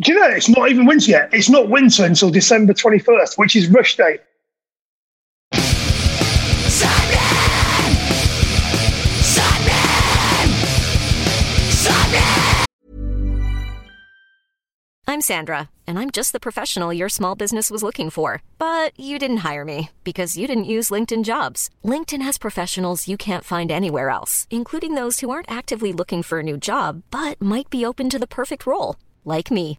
Do you know it's not even winter yet? It's not winter until December 21st, which is rush day. I'm Sandra, and I'm just the professional your small business was looking for. But you didn't hire me because you didn't use LinkedIn jobs. LinkedIn has professionals you can't find anywhere else, including those who aren't actively looking for a new job but might be open to the perfect role, like me.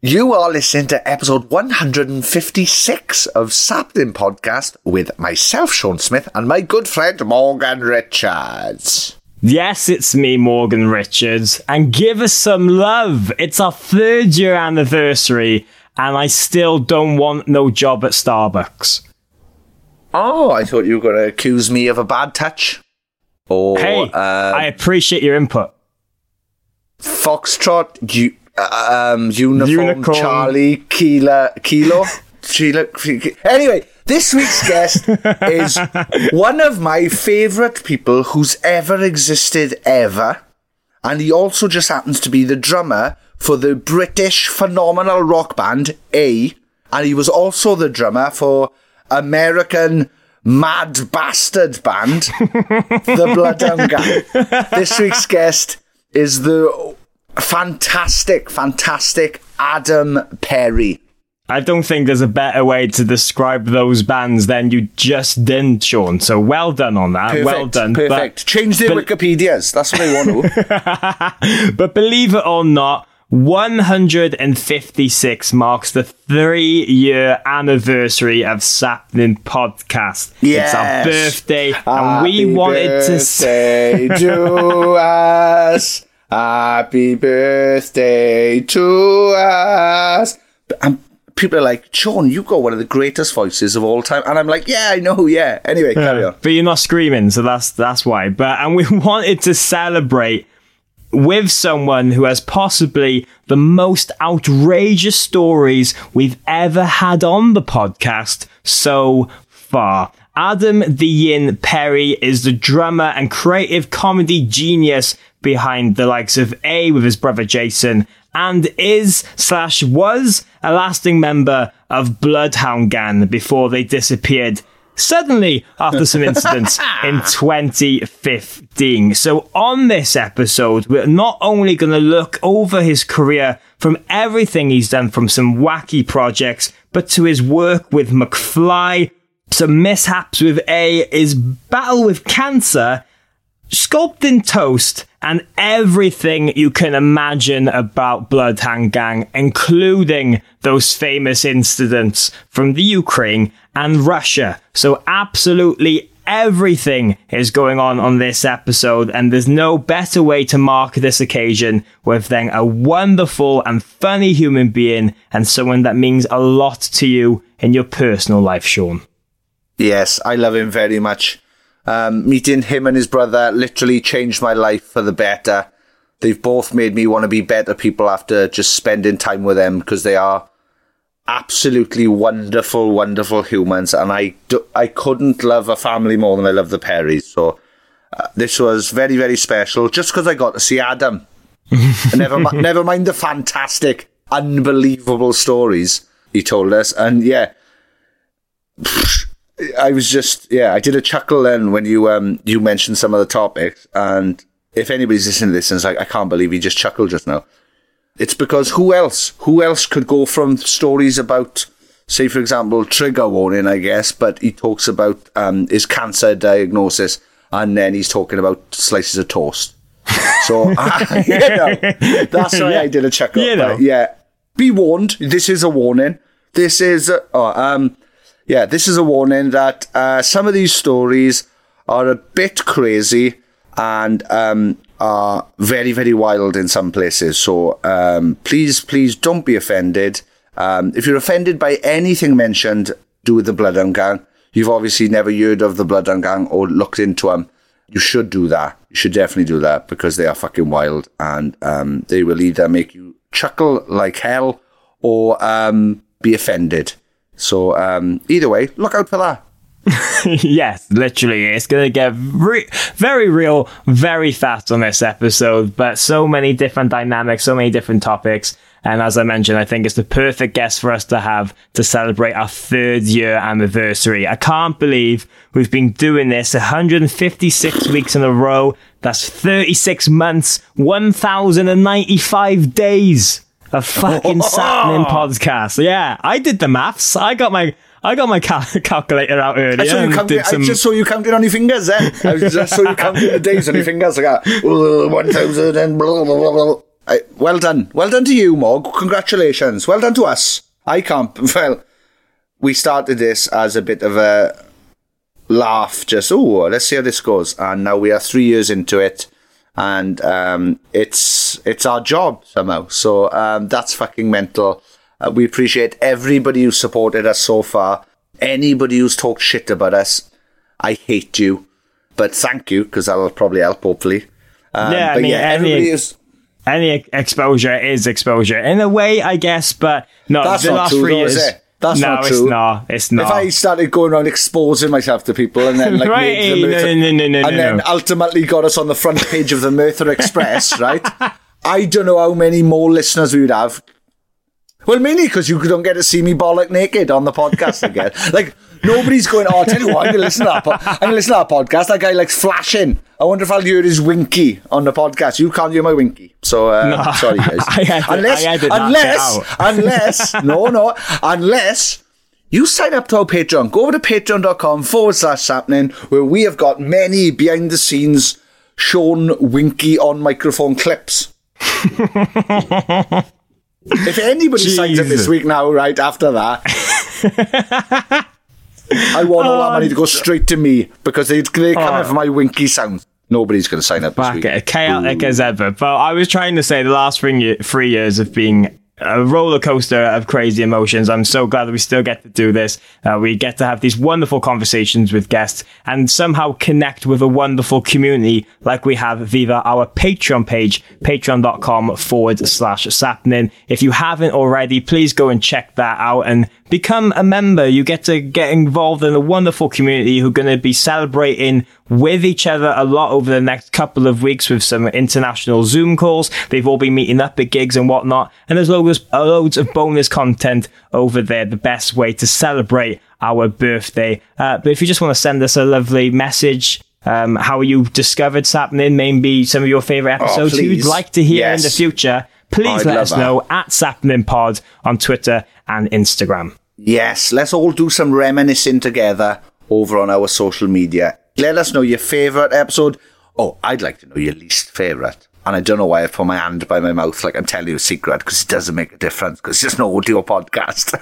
You are listening to episode 156 of Sapnin Podcast with myself, Sean Smith, and my good friend Morgan Richards. Yes, it's me, Morgan Richards, and give us some love. It's our third year anniversary, and I still don't want no job at Starbucks. Oh, I thought you were going to accuse me of a bad touch. Or Hey, uh, I appreciate your input. Foxtrot, u- um, uniform, Unicorn. Charlie, Kilo, Kilo, Kilo. Anyway, this week's guest is one of my favourite people who's ever existed ever, and he also just happens to be the drummer for the British phenomenal rock band A, and he was also the drummer for American mad bastard band, the Bloodhound Gang. This week's guest is the fantastic, fantastic Adam Perry. I don't think there's a better way to describe those bands than you just did, Sean. So well done on that. well done. But- Perfect. Change their but- Wikipedias. That's what I want to. but believe it or not, 156 marks the three year anniversary of Sapnin Podcast. It's our Yes. birthday, and we wanted to. say to us. Happy birthday to us. And um, people are like, Sean, you got one of the greatest voices of all time. And I'm like, yeah, I know, yeah. Anyway, carry on. But you're not screaming, so that's that's why. But and we wanted to celebrate with someone who has possibly the most outrageous stories we've ever had on the podcast so far. Adam the Yin Perry is the drummer and creative comedy genius behind the likes of A with his brother Jason and is slash was a lasting member of Bloodhound Gang before they disappeared suddenly after some incidents in 2015. So, on this episode, we're not only going to look over his career from everything he's done from some wacky projects, but to his work with McFly, some mishaps with A, his battle with cancer, sculpting toast, and everything you can imagine about Bloodhound Gang, including those famous incidents from the Ukraine and Russia. So, absolutely everything is going on on this episode, and there's no better way to mark this occasion with than a wonderful and funny human being and someone that means a lot to you in your personal life, Sean. Yes, I love him very much. Um, meeting him and his brother literally changed my life for the better. They've both made me want to be better people after just spending time with them because they are absolutely wonderful, wonderful humans. And I, do, I couldn't love a family more than I love the Perrys. So uh, this was very, very special just because I got to see Adam. never, mi- never mind the fantastic, unbelievable stories he told us. And yeah, I was just yeah, I did a chuckle then when you um you mentioned some of the topics, and if anybody's listening to this and is like, I can't believe he just chuckled just now. It's because who else? Who else could go from stories about say for example, trigger warning, I guess, but he talks about um, his cancer diagnosis, and then he's talking about slices of toast. So uh, you know, that's why Yeah. I did a chuckle. You know. but yeah, be warned. This is a warning. This is uh, oh, um, yeah, this is a warning that uh, some of these stories are a bit crazy and um, are very, very wild in some places. So um, please, please don't be offended. Um, if you're offended by anything mentioned, do with the Bloodhound Gang. You've obviously never heard of the Bloodhound Gang or looked into them. You should do that. You should definitely do that because they are fucking wild and um, they will either make you chuckle like hell or um, be offended. So um, either way, look out for that. yes, literally. It's going to get re- very real very fast on this episode, but so many different dynamics, so many different topics. And as I mentioned, I think it's the perfect guest for us to have to celebrate our third year anniversary. I can't believe we've been doing this 156 weeks in a row. That's 36 months, 1,095 days of fucking Sapnin podcast. Yeah, I did the maths. I got my I got my cal- calculator out earlier. I saw you and counting, did some- I just saw you counting on your fingers then. I was just saw you counting the days on your fingers. Like, uh, 1,000 and blah, blah, blah, blah. I, well done. Well done to you, Mog. Congratulations. Well done to us. I can't. Well, we started this as a bit of a laugh, just, oh, let's see how this goes. And now we are three years into it. And um, it's it's our job somehow. So um, that's fucking mental. Uh, we appreciate everybody who supported us so far. Anybody who's talked shit about us, I hate you. But thank you, because that'll probably help, hopefully. Um, Yeah, I mean, yeah, any- everybody is. any ex- exposure is exposure in a way, I guess. But no, That's the not last true, three though, years. That's no, not it's true. not. It's not. If I started going around exposing myself to people and then like Right, made the Merthyr- no, no, no, and then ultimately got us on the front page of the Merthyr Express, right? I don't know how many more listeners we would have. Well, mainly because you don't get to see me bollock naked on the podcast again. like nobody's going. Oh, I'll tell you what, I'm gonna listen to that. Po- I'm gonna listen to that podcast. That guy likes flashing. I wonder if I'll hear his winky on the podcast. You can't hear my winky, so uh, sorry guys. I unless, I unless, unless, no, no, unless you sign up to our Patreon. Go over to patreon.com forward slash sapnin, where we have got many behind the scenes Sean Winky on microphone clips. if anybody signs up this week now, right after that, I want all that oh, money to go straight to me because they, they come in oh. for my winky sound. Nobody's going to sign up this back week. at chaotic as ever. But I was trying to say the last three, ye- three years have been a roller coaster of crazy emotions. I'm so glad that we still get to do this. Uh, we get to have these wonderful conversations with guests and somehow connect with a wonderful community like we have via our Patreon page, patreon.com forward slash sapnin. If you haven't already, please go and check that out and become a member. You get to get involved in a wonderful community who are going to be celebrating with each other a lot over the next couple of weeks with some international Zoom calls. They've all been meeting up at gigs and whatnot. And there's loads, loads of bonus content over there. The best way to celebrate our birthday. Uh, but if you just want to send us a lovely message, um, how you discovered Sapnin, maybe some of your favorite episodes who you'd like to hear in the future, please I'd let us that. know at Sapnin Pod on Twitter and Instagram. Yes, let's all do some reminiscing together over on our social media. Let us know your favourite episode. Oh, I'd like to know your least favourite. And I don't know why I put my hand by my mouth like I'm telling you a secret because it doesn't make a difference because it's an audio podcast.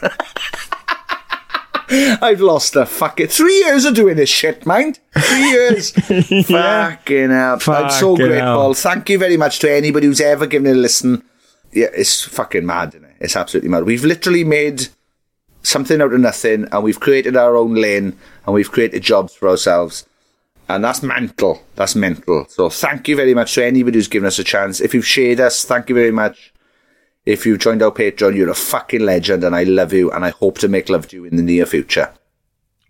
I've lost the fucking three years of doing this shit, mind. Three years. Fucking hell. I'm so grateful. hell. Thank you very much to anybody who's ever given it a listen. Yeah, it's fucking mad, isn't it? It's absolutely mad. We've literally made something out of nothing and we've created our own lane and we've created jobs for ourselves. And that's mental. That's mental. So thank you very much to anybody who's given us a chance. If you've shared us, thank you very much. If you've joined our Patreon, you're a fucking legend and I love you and I hope to make love to you in the near future.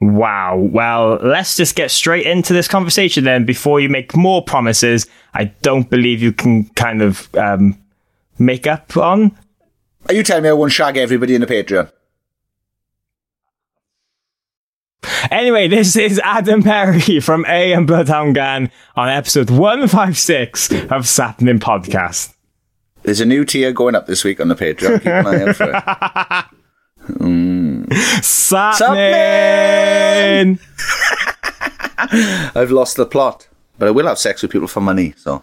Wow. Well, let's just get straight into this conversation then before you make more promises I don't believe you can kind of um, make up on. Are you telling me I won't shag everybody in the Patreon? Anyway, this is Adam Perry from A and Bloodhound Gang on episode 156 of Sapnin Podcast. There's a new tier going up this week on the Patreon. Keep an eye out for it. Mm. Sapnin! I've lost the plot, but I will have sex with people for money. So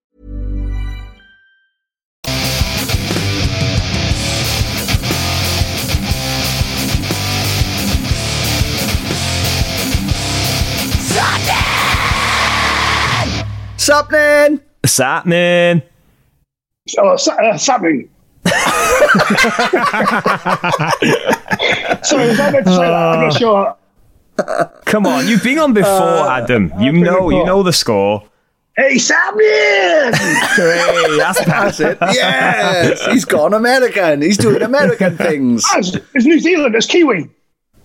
Sapnin! Sapnin! Oh, sa- uh, Sapnin. Sorry, was I meant to say that? I'm not sure. Come on, you've been on before, Adam. You been know, you know the score. Hey, Sapnin! Hey, that's That's it. Yes, he's gone American. He's doing American things. Ah, it's, it's New Zealand. It's Kiwi.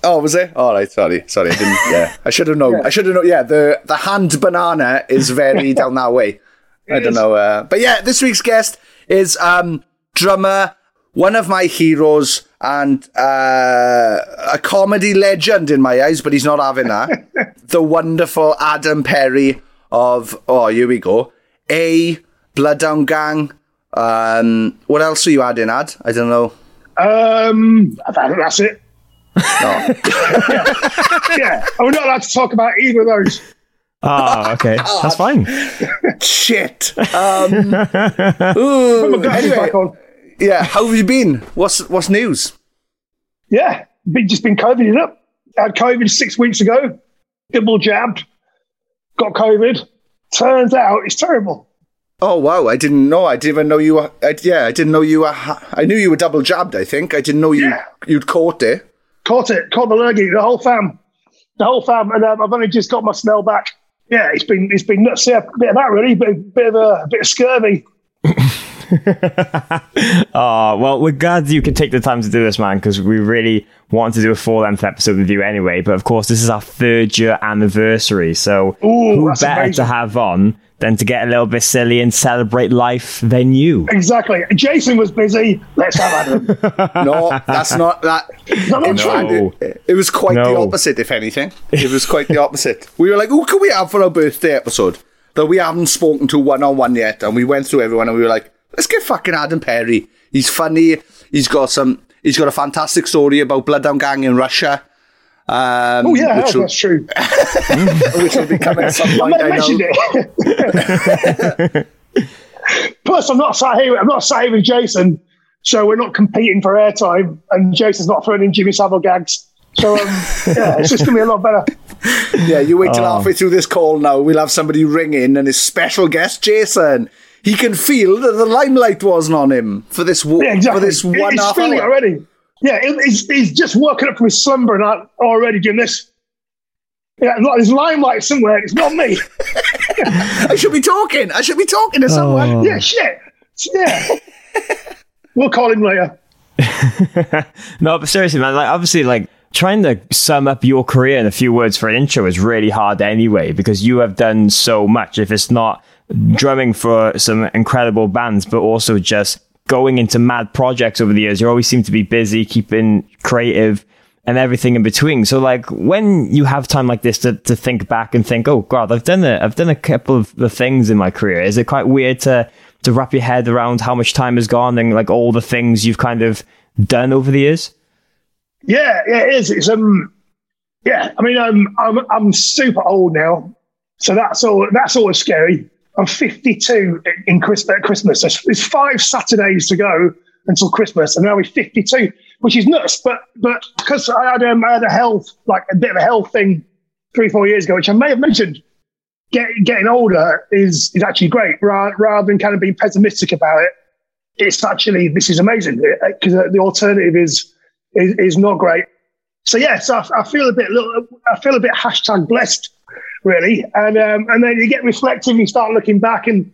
Oh, was it? All right, sorry, sorry. I didn't. Yeah, I should have known. I should have known. Yeah, the the hand banana is very down that way. I don't know. Uh, but yeah, this week's guest is um, drummer, one of my heroes, and uh, a comedy legend in my eyes. But he's not having that. the wonderful Adam Perry of oh, here we go. A Bloodhound Gang. Um, what else are you adding, Ad? I don't know. Um, I think that's it. Yeah. yeah, I'm not allowed to talk about either of those. Oh, okay. That's fine. Shit. Um, Put ooh, my glasses anyway, back on. yeah. How have you been? What's what's news? Yeah, been, just been COVIDing up. Had COVID six weeks ago, double jabbed, got COVID. Turns out it's terrible. Oh wow, I didn't know. I didn't even know you were. I, yeah, I didn't know you were. I knew you were double jabbed. I think I didn't know you Yeah. you'd caught it. Caught it, caught the lurgy, the whole fam, the whole fam, and um, I've only just got my smell back. Yeah, it's been it's been nuts. Yeah, a bit of that really, bit, bit of a, a bit of scurvy. Oh, well, we're glad you could take the time to do this, man, because we really wanted to do a full length episode with you anyway. But of course, this is our third year anniversary. So Ooh, who better amazing. to have on than to get a little bit silly and celebrate life than you? Exactly. Jason was busy. Let's have Adam. No, that's not that. that not in true? fact, it, it was quite the opposite. If anything, it was quite the opposite. We were like, "Who can we have for our birthday episode that we haven't spoken to one on one yet?" And we went through everyone, and we were like, "Let's get fucking Adam Perry. He's funny. He's got some. He's got a fantastic story about Bloodhound Gang in Russia." Um, Oh yeah, which will, that's true. which will be coming some I point. might I have know. mentioned it. Plus, I'm not sat here. I'm not sat here with Jason So we're not competing for airtime, and Jason's not throwing in Jimmy Savile gags. So um, yeah, it's just gonna be a lot better. Yeah, you wait till Oh. halfway through this call now. We'll have somebody ring in and his special guest, Jason. He can feel that the limelight wasn't on him for this w- Yeah, exactly. for this one he's half feeling it hour. already. Yeah, he's, he's just woken up from his slumber and I'm already doing this. Yeah, like there's limelight somewhere. It's not me. I should be talking. I should be talking to someone. Oh. Yeah, shit. Yeah. we'll call him later. No, but seriously, man, like obviously, like trying to sum up your career in a few words for an intro is really hard anyway, because you have done so much. If it's not drumming for some incredible bands, but also just going into mad projects over the years, you always seem to be busy, keeping creative and everything in between. So like when you have time like this to, to think back and think, oh God, I've done a I've done a couple of the things in my career. Is it quite weird to to wrap your head around how much time has gone and like all the things you've kind of done over the years? Yeah, yeah, it is. It's um, yeah. I mean, um, I'm I'm super old now, so that's all. That's always scary. I'm 52 in at Christmas. There's, five Saturdays to go until Christmas, and now we're 52, which is nuts. But but because I had um, I had a health like a bit of a health thing three four years ago, which I may have mentioned. Get, getting older is is actually great, rather, rather than kind of being pessimistic about it. It's actually this is amazing because the alternative is is, is not great. So yes, I, I feel a bit, little- I feel a bit hashtag blessed, really. And um, and then you get reflective, you start looking back, and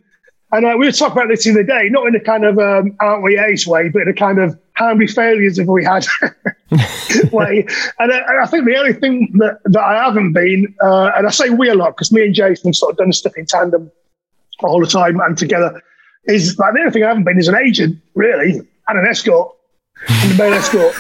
and uh, we were talking about this in the other day, not in a kind of um, aren't we ace way, but in a kind of how many failures have we had way. And, uh, and I think the only thing that, that I haven't been, uh, and I say we a lot because me and Jason have sort of done stuff in tandem all the time and together, is like the only thing I haven't been is an agent, really, and an escort, and a male escort.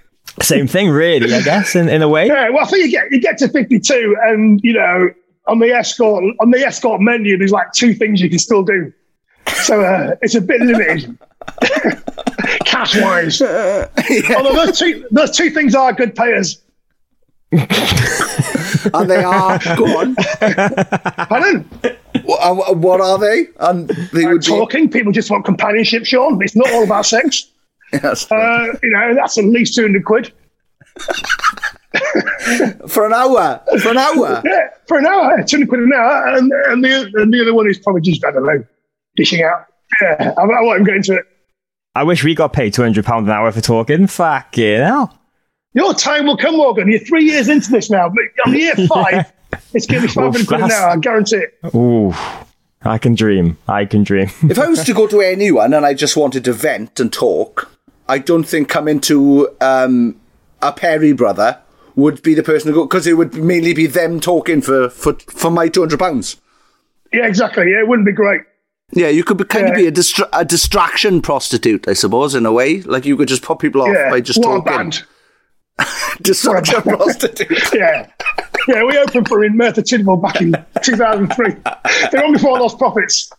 Same thing, really, I guess, in, in a way. Yeah, well, I think you get you get to fifty two, and you know, on the escort on the escort menu, there's like two things you can still do. So uh, it's a bit limited, cash wise. Although those two those two things are good payers. And they are. Go on. Pardon? Wha- uh, What are they? And they would be. Talking, people just want companionship, Sean. It's not all about sex. Yes. Uh, you know, that's at least two hundred quid. For an hour. For an hour. Yeah, for an hour, two hundred quid an hour, and and the and the other one is probably just I don't know, dishing out. Yeah, I, I won't get into it. I wish we got paid two hundred pounds an hour for talking. Fuck you know. Your time will come, Morgan. You're three years into this now, but on year five, it's going to be five hundred quid an that's- hour. I guarantee it. Ooh, I can dream. I can dream. if I was to go to anyone and I just wanted to vent and talk, I don't think coming to um, a Perry brother would be the person to go because it would mainly be them talking for for, for my two hundred pounds. Yeah, exactly. Yeah, it wouldn't be great. Yeah, you could be, kind of be a, distra- a distraction prostitute, I suppose, in a way. Like you could just put people off Yeah, by just what a talking. band. Distraction prostitute. Yeah, yeah. We opened for in Merthyr Tydfil back in 2003. They're on before I lost profits.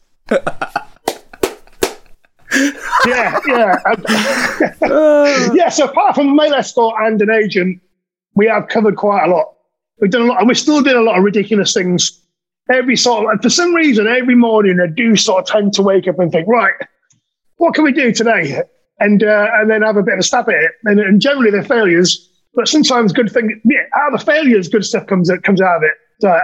Yeah, yeah. Yeah, so apart from a male escort and an agent, we have covered quite a lot. We've done a lot, and we're still doing a lot of ridiculous things. Every sort of, and for some reason, every morning I do sort of tend to wake up and think, right, what can we do today? And uh, and then have a bit of a stab at it. And, and generally they're failures, but sometimes good thing. Yeah, out of the failures, good stuff comes comes out of it. So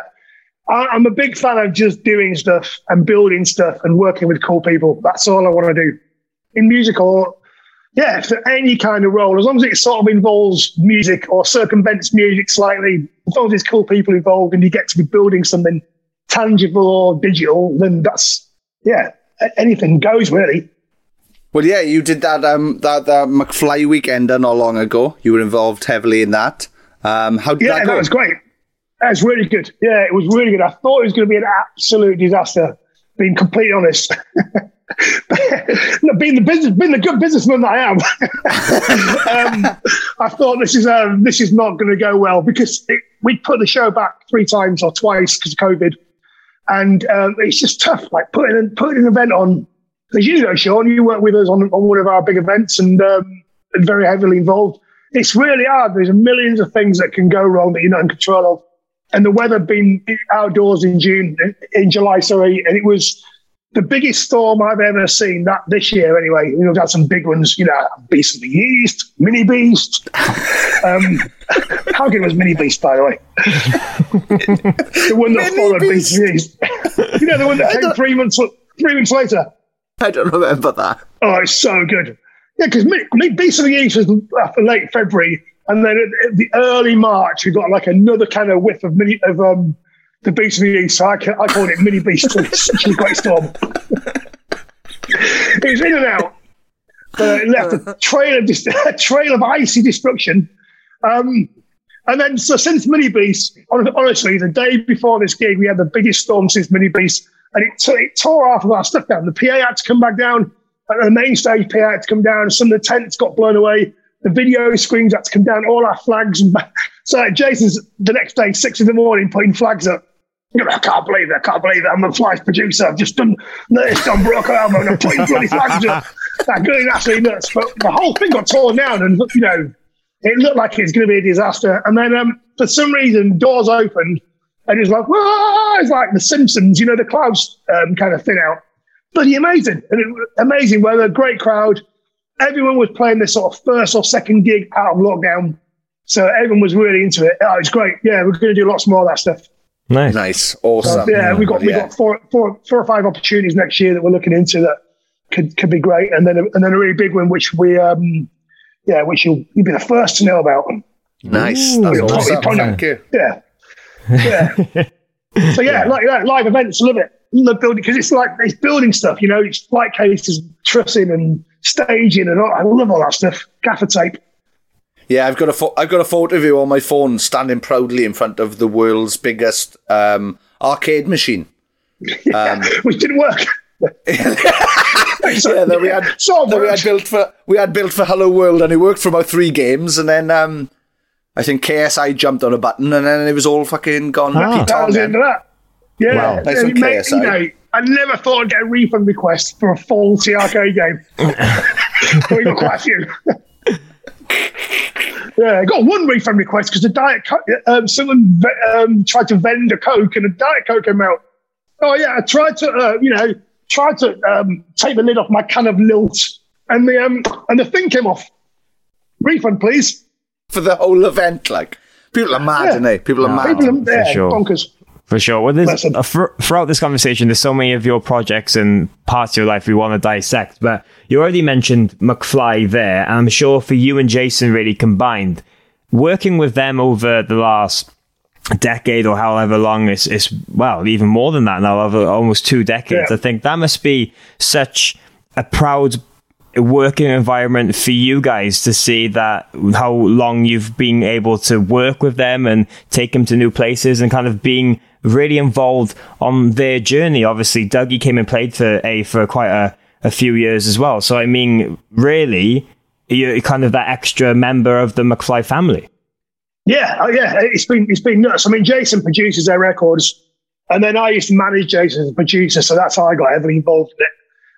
I, I'm a big fan of just doing stuff and building stuff and working with cool people. That's all I want to do in music or yeah, for any kind of role, as long as it sort of involves music or circumvents music slightly, as long as there's cool people involved and you get to be building something tangible or digital, then that's yeah, anything goes really. Well, yeah, you did that um that, that McFly weekend not long ago. You were involved heavily in that. Um, how did Yeah, that that, go? was great. That was really good. Yeah, it was really good. I thought it was going to be an absolute disaster. Being completely honest, no, being the business, being the good businessman that I am, um, I thought this is um, this is not going to go well because we put the show back three times or twice because of COVID, and um, it's just tough. Like putting an, putting an event on, as you know, Sean, you work with us on, on one of our big events and um, very heavily involved. It's really hard. There's millions of things that can go wrong that you're not in control of. And the weather being outdoors in June, in July, sorry, and it was the biggest storm I've ever seen that this year. Anyway, we've had some big ones. You know, Beast of the East, Mini Beast. Um, how good was Mini Beast, by the way? the one that followed Beast of the East. you know, the one that came three months three months later. I don't remember that. Oh, it's so good. Yeah, because Beast of the East was uh, late February, and then at, the early March we got like another kind of whiff of mini of um the Beast of the East. So I, ca- I called it Mini Beast. a great storm. it was in and out. But it left a trail of dis- a trail of icy destruction. Um, and then, so since Mini Beast, honestly, the day before this gig, we had the biggest storm since Mini Beast, and it, t- it tore half of our stuff down. The PA had to come back down, and the main stage PA had to come down. Some of the tents got blown away. The video screens had to come down. All our flags. And so like, Jason's the next day, six in the morning, putting flags up. I can't believe it. I can't believe it. I'm a flies producer. I've just done this on Broken album and I'm putting bloody flags up. That going absolutely nuts. But the whole thing got torn down and, you know, it looked like it was going to be a disaster. And then um, for some reason, doors opened and it's like, whoa, it's like The Simpsons, you know, the clouds um, kind of thin out. Bloody amazing. And it, was amazing weather, great crowd. Everyone was playing this sort of first or second gig out of lockdown. So everyone was really into it. Oh, it's great. Yeah, we're going to do lots more of that stuff. Nice. Nice. Awesome. Yeah, we got we Yeah. got four, four, four or five opportunities next year that we're looking into that could could be great, and then a, and then a really big one which we um yeah which you'll you'll be the first to know about. Nice. Ooh, That's Ooh, awesome. probably- Thank you. Yeah, yeah. so yeah, like that live events, love it. Love building because it's like it's building stuff. You know, it's flight cases, trussing, and staging, and all, I love all that stuff. Gaffer tape. Yeah, I've got a pho- I've got a photo of you on my phone standing proudly in front of the world's biggest um, arcade machine. Um, which didn't work. yeah, that we had So that we had built for we had built for Hello World, and it worked for about three games, and then um, I think KSI jumped on a button, and then it was all fucking gone. Ah. That was the end of that. Yeah, Wow. Nice And one, it made- KSI. you know, I never thought I'd get a refund request for a faulty arcade game. we got quite a few. yeah, I got one refund request because the diet Co- um, someone ve- um, tried to vend a coke and a diet coke came out. Oh yeah, I tried to uh, you know tried to um, take the lid off my can of lilt and the um, and the thing came off. Refund, please. for the whole event. Like people are mad, Yeah. aren't they? People are mad. People are for yeah, sure. bonkers. For sure. Well, there's, uh, throughout this conversation, there's so many of your projects and parts of your life we want to dissect. But you already mentioned McFly there, and I'm sure for you and Jason, really combined, working with them over the last decade or however long it's, it's well, even more than that now, over almost two decades. Yeah. I think that must be such a proud working environment for you guys to see that how long you've been able to work with them and take them to new places and kind of being really involved on their journey. Obviously, Dougie came and played for A for quite a, a few years as well. So, I mean, really, you're kind of that extra member of the McFly family. Yeah, oh yeah, it's been it's been nuts. I mean, Jason produces their records, and then I used to manage Jason as a producer, so that's how I got heavily involved in it.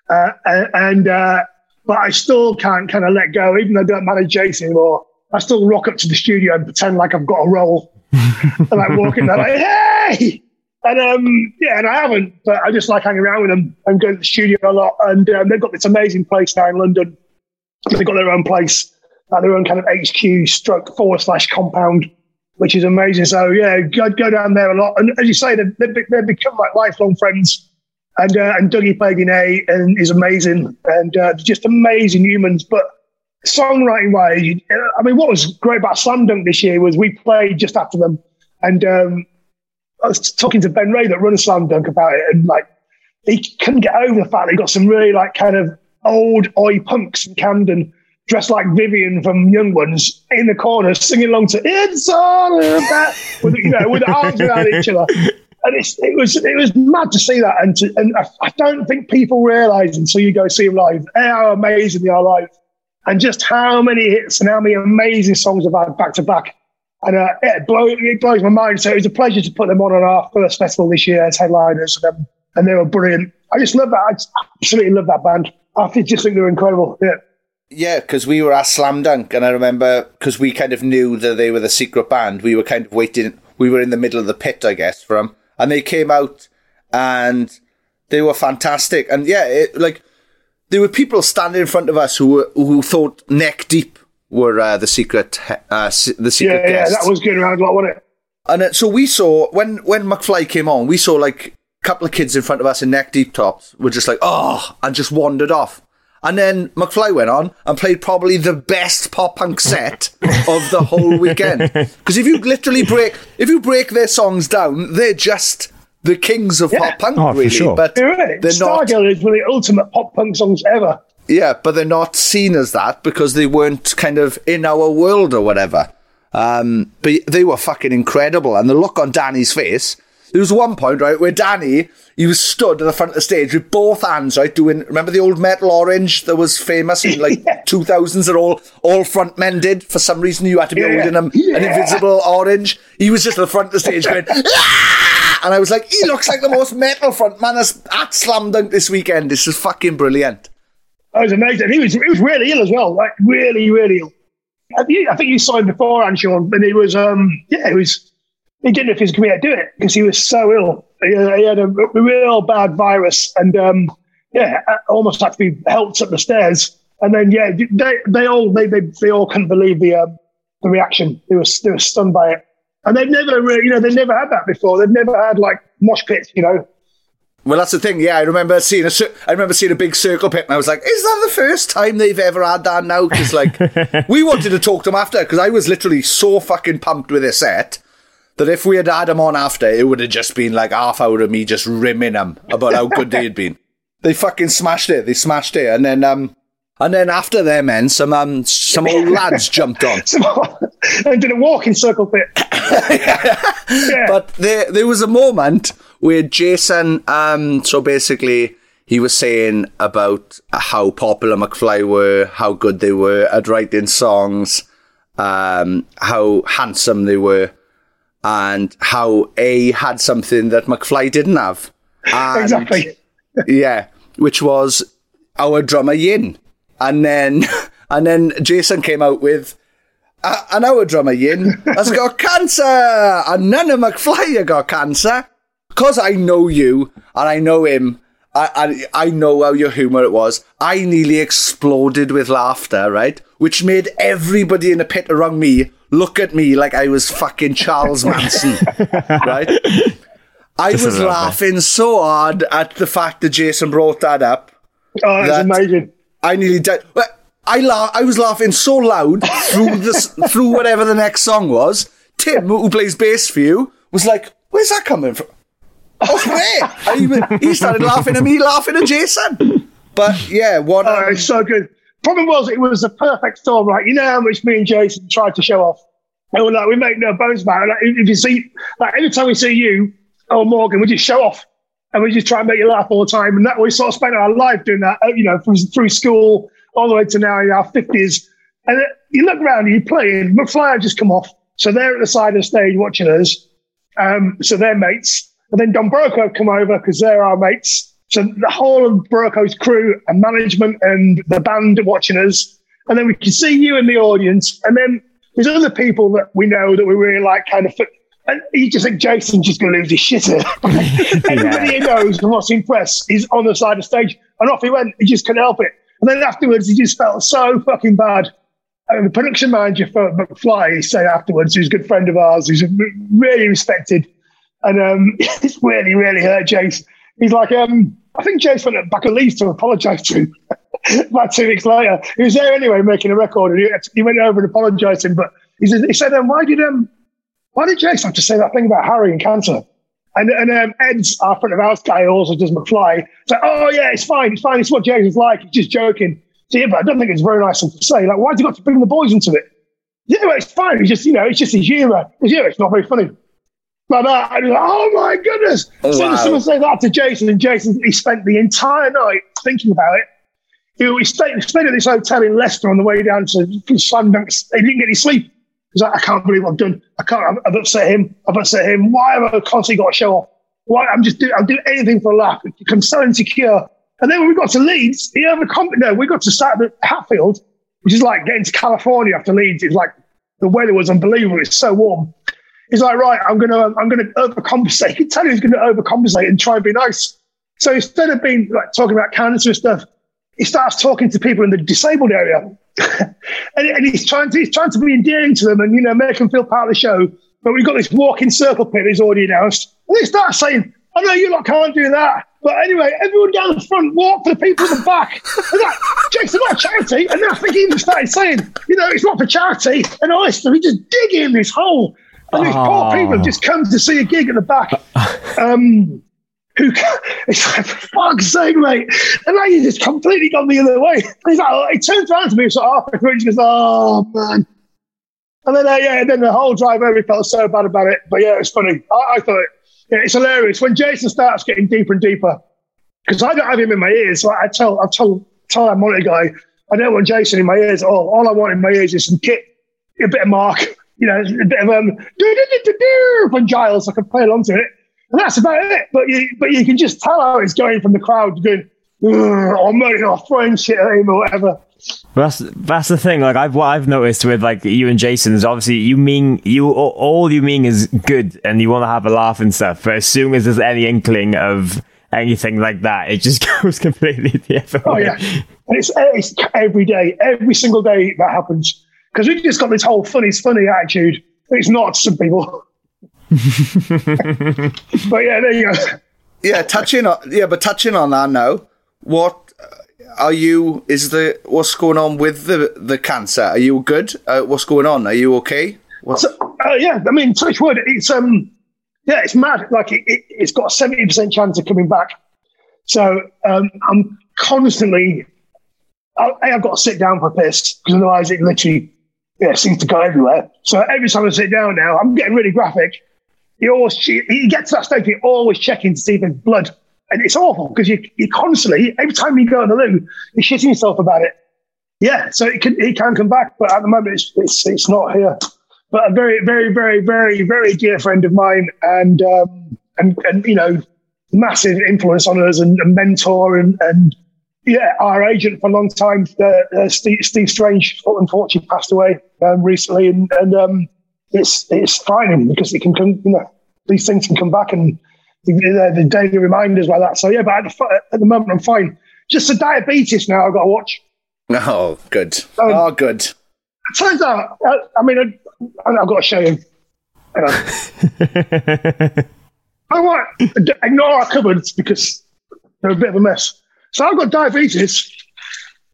Uh, and uh, but I still can't kind of let go, even though I don't manage Jason anymore. I still rock up to the studio and pretend like I've got a role, and like walking there like, hey, and um, yeah, and I haven't, but I just like hanging around with them and going to the studio a lot. And um, they've got this amazing place now in London. They've got their own place, like their own kind of HQ stroke forward slash compound, which is amazing. So yeah, go, go down there a lot. And as you say, they've, they've, become like lifelong friends. And uh, and Dougie played in A and is amazing and uh, just amazing humans. But songwriting wise, I mean, what was great about Slam Dunk this year was we played just after them, and um, I was talking to Ben Ray that runs Slam Dunk about it, and like he couldn't get over the fact that he got some really like kind of old oi punks in Camden dressed like Vivian from Young Ones in the corner singing along to "It's All About," with you know with arms around each other. And it was it was mad to see that, and to, and I, I don't think people realise until you go see them live how amazing they are live, and just how many hits and how many amazing songs I've had back to back. And uh, it, blow, it blows my mind. So it was a pleasure to put them on on our first festival this year as headliners, and, um, and they were brilliant. I just love that. I absolutely love that band. I just think they're incredible. Yeah. Yeah, because we were at Slam Dunk, and I remember because we kind of knew that they were the secret band. We were kind of waiting. We were in the middle of the pit, I guess, for them, and they came out, and They were fantastic, and yeah, it, like there were people standing in front of us who were who thought neck deep were uh, the secret uh, the secret yeah, guests. yeah, that was going around a lot, wasn't it? And uh, so we saw when when McFly came on, we saw like a couple of kids in front of us in neck deep tops were just like oh, and just wandered off. And then McFly went on and played probably the best pop punk set of the whole weekend. Because if you literally break if you break their songs down, they're just the kings of pop punk, Oh, for really. sure. But You're right. they're not. Stargirl is one of the ultimate pop punk songs ever. Yeah, but they're not seen as that because they weren't kind of in our world or whatever. Um, but they were fucking incredible. And the look on Danny's face, there was one point, right, where Danny, he was stood at the front of the stage with both hands, right, doing, remember the old metal orange that was famous in like 2000s that all, all front men did? For some reason, you had to be Yeah. holding them an Yeah. invisible orange. He was just at the front of the stage going, "Ah!" And I was like, he looks like the most metal front man at Slam Dunk this weekend. This is fucking brilliant. That was amazing. He was he was really ill as well, like really, really ill. I think, you saw him beforehand, Sean, and he was um yeah, he was he didn't know if he was going to do it because he was so ill. He, he had a, real bad virus, and um yeah, almost had to be helped up the stairs. And then yeah, they they all they they, they all couldn't believe the um, the reaction. They were they were stunned by it, and they've never really, you know they've never had that before. They've never had like mosh pits, you know. Well, that's the thing. Yeah, I remember seeing a, cir- I remember seeing a big circle pit, and I was like, "Is that the first time they've ever had that now?" Because like, we wanted to talk to them after, because I was literally so fucking pumped with this set that if we had had them on after, it would have just been like half hour of me just rimming them about how good they had been. They fucking smashed it. They smashed it, and then um, and then after them, men, some um, some old lads jumped on. and did a walking circle pit. yeah. But there, there was a moment where Jason, um, so basically, he was saying about how popular McFly were, how good they were at writing songs, um, how handsome they were, and how A had something that McFly didn't have. And- exactly. yeah, which was our drummer Yin, and then and then Jason came out with. Uh, and our drummer Yin has got cancer, and Nana of McFly have got cancer. Because I know you and I know him, I, I I know how your humour it was. I nearly exploded with laughter, right? Which made everybody in the pit around me look at me like I was fucking Charles Manson, right? I Just was little bit. laughing so hard at the fact that Jason brought that up. Oh, that's that amazing. I nearly died. Well, I la- I was laughing so loud through this through whatever the next song was. Tim, who plays bass for you, was like, "Where's that coming from?" Oh, where? And he, started laughing at me, laughing at Jason. But yeah, what? Oh, it's so good. Problem was, it was the perfect storm. Like you know how much me and Jason tried to show off. And we're like, we make no bones about it. Like, if you see, like every time we see you or Morgan, we just show off, and we just try and make you laugh all the time. And that we sort of spent our life doing that. uh, You know, from through school all the way to now in our fifties. And you look around, you playing. McFly had just come off, so they're at the side of the stage watching us. Um, so they're mates. And then Don Broco have come over because they're our mates. So the whole of Broco's crew and management and the band are watching us. And then we can see you in the audience. And then there's other people that we know that we really like kind of. And you just think Jason's just going to lose his shit. Everybody he knows and what's impressed is on the side of stage. And off he went. He just couldn't help it. And then afterwards, he just felt so fucking bad. And the production manager for McFly said afterwards, who's a good friend of ours, who's really respected, and um, it's really, really hurt Jace. He's like, um, I think Jace went back at least to apologise to him. About two weeks later, he was there anyway making a record, and he, he went over and apologised to him. But he said, he said, um, why did um, why did Jace have to say that thing about Harry and cancer? And, and um, Ed's our front of house guy also does McFly. It's like, oh yeah, it's fine, it's fine. It's what Jason's like. He's just joking. So yeah, but I don't think it's very nice to say. Like, why'd you got to bring the boys into it? Yeah, well, it's fine. It's just, you know, it's just his humour. His humour, it's not very funny. Like that. And like, oh my goodness. Oh, so wow. someone say that to Jason, and Jason, he spent the entire night thinking about it. He, he stayed, stayed at this hotel in Leicester on the way down to Dunk. He didn't get any sleep. He's like, I can't believe what I've done. I can't. I've, upset him. I've upset him. Why have I constantly got to show off? Why? I'm just doing. I'm doing anything for a laugh. I'm so insecure. And then when we got to Leeds, he overcome. No, we got to start at Hatfield, which is like getting to California after Leeds. It's like the weather was unbelievable. It's so warm. He's like, right, I'm gonna, I'm gonna overcompensate. You can tell you he's gonna overcompensate and try and be nice. So instead of being like talking about cancer and stuff, he starts talking to people in the disabled area, and, and he's trying to he's trying to be endearing to them and you know make them feel part of the show. But we've got this walking circle pit he's already announced. And he starts saying, "I know you lot can't do that." But anyway, everyone down the front walk for the people in the back. And that, Jason, not charity. And then I think he even started saying, you know, it's not for charity. And honestly, we just dig in this hole. And these poor people have just come to see a gig at the back. Um, who it's like, for fuck's sake, mate. And now you just completely gone the other way. He's like, he turns around to me, sort of halfway through, and he goes, oh, man. And then, uh, yeah, and then the whole drive over, he felt so bad about it. But yeah, it's funny. I, I thought it, yeah, it's hilarious when Jason starts getting deeper and deeper. Because I don't have him in my ears. So I tell, I tell, tell that monitor guy, I don't want Jason in my ears at all. All I want in my ears is some kit, a bit of Mark, you know, a bit of um, from Giles. I can play along to it. And that's about it. But you, but you can just tell how it's going from the crowd going, or moaning or throwing shit at him or whatever. That's that's the thing. Like I've what I've noticed with like you and Jason is obviously you mean you all you mean is good and you want to have a laugh and stuff. But as soon as there's any inkling of anything like that, it just goes completely the other Oh way. yeah, and it's, it's every day, every single day that happens because we've just got this whole funny, funny attitude. It's not some people, but yeah, there you go. Yeah, touching on yeah, but touching on that now, what are you? Is the what's going on with the the cancer? Are you good? Uh, what's going on? Are you okay? What's So, uh, yeah, I mean, touch wood. It's um, yeah, it's mad. Like it, it, it's got a seventy percent chance of coming back. So um, I'm constantly. I, I've got to sit down for a piss because otherwise it literally yeah seems to go everywhere. So every time I sit down now, I'm getting really graphic. You always you get to that stage, you're always checking to see if there's blood, and it's awful because you you constantly every time you go in the loo, you're shitting yourself about it. Yeah, so it can it can come back, but at the moment it's it's, it's not here. But a very very very very very dear friend of mine, and um, and and you know, massive influence on us and, and mentor and and yeah, our agent for a long time, uh, uh, Steve, Steve Strange, unfortunately passed away um, recently, and and um, it's it's frightening because it can come, you know, these things can come back and the, the daily reminders like that. So yeah, but at the, at the moment I'm fine. Just the diabetes now I've got to watch. oh good? Um, oh good. Turns out, I, I mean, I, I've got to show you. I want ignore our cupboards because they're a bit of a mess. So I've got diabetes,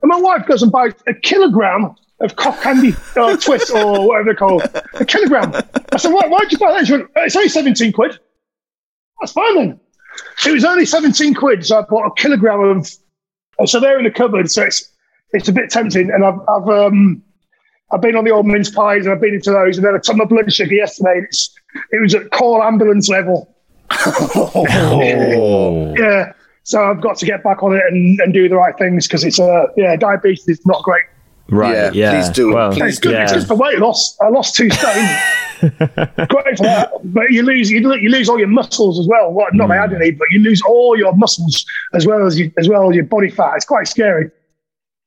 and my wife goes and buys a kilogram of cough candy or twist or whatever they're called. A kilogram. I said, Why, why'd you buy that? She went, it's only 17 quid. That's fine then. It was only 17 quid, so I bought a kilogram of. So they're in the cupboard, so it's it's a bit tempting. And I've I've um I've been on the old mince pies and I've been into those, and then I took my blood sugar yesterday. And it's it was at call ambulance level. Oh. Yeah. So I've got to get back on it and, and do the right things because it's uh, yeah diabetes is not great. Right. Yeah, Yeah. please do. Well, Please It's good. It's yeah. good for weight loss. I lost two stone. great for that, but you lose you, you lose all your muscles as well. What not my hmm. agony, but you lose all your muscles as well as you, as well as your body fat. It's quite scary.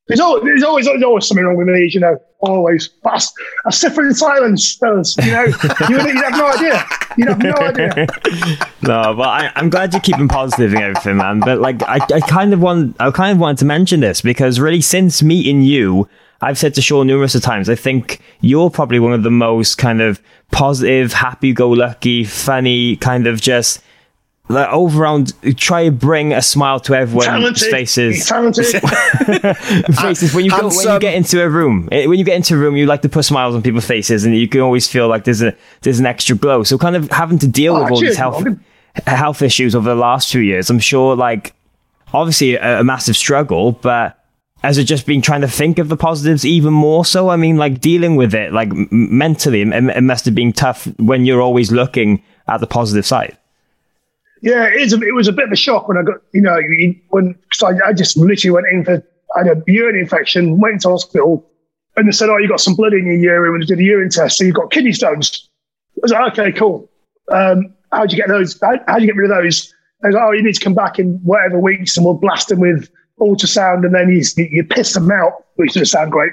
There's always, there's always there's always something wrong with me, you know. Always, but I, s- I suffer in silence, fellas. You know, you would have no idea. You'd have no idea. No, but I, I'm glad you're keeping positive and everything, man. But like, I, I kind of want, I kind of wanted to mention this because really, since meeting you, I've said to Sean numerous of times, I think you're probably one of the most kind of positive, happy-go-lucky, funny, kind of just like over around. Try and bring a smile to everyone's Talented. Faces. talented. faces when you go when you get into a room Eh, when you get into a room you like to put smiles on people's faces and you can always feel like there's a there's an extra glow so kind of having to deal Oh, with all cheers, these health Morgan. health issues over the last few years i'm sure like obviously a, a massive struggle but has it just been trying to think of the positives even more so i mean like dealing with it like mentally it, must have been tough when you're always looking at the positive side Yeah, it, is a, it was a bit of a shock when I got, you know, when cause I, I just literally went in for, I had a urine infection, went into hospital, and they said, oh, you got some blood in your urine And did a urine test, so you've got kidney stones. I was like, okay, cool. Um, how'd you get those? How, how'd you get rid of those? I was like, oh, you need to come back in whatever weeks and we'll blast them with ultrasound and then you, you piss them out, which doesn't sound great.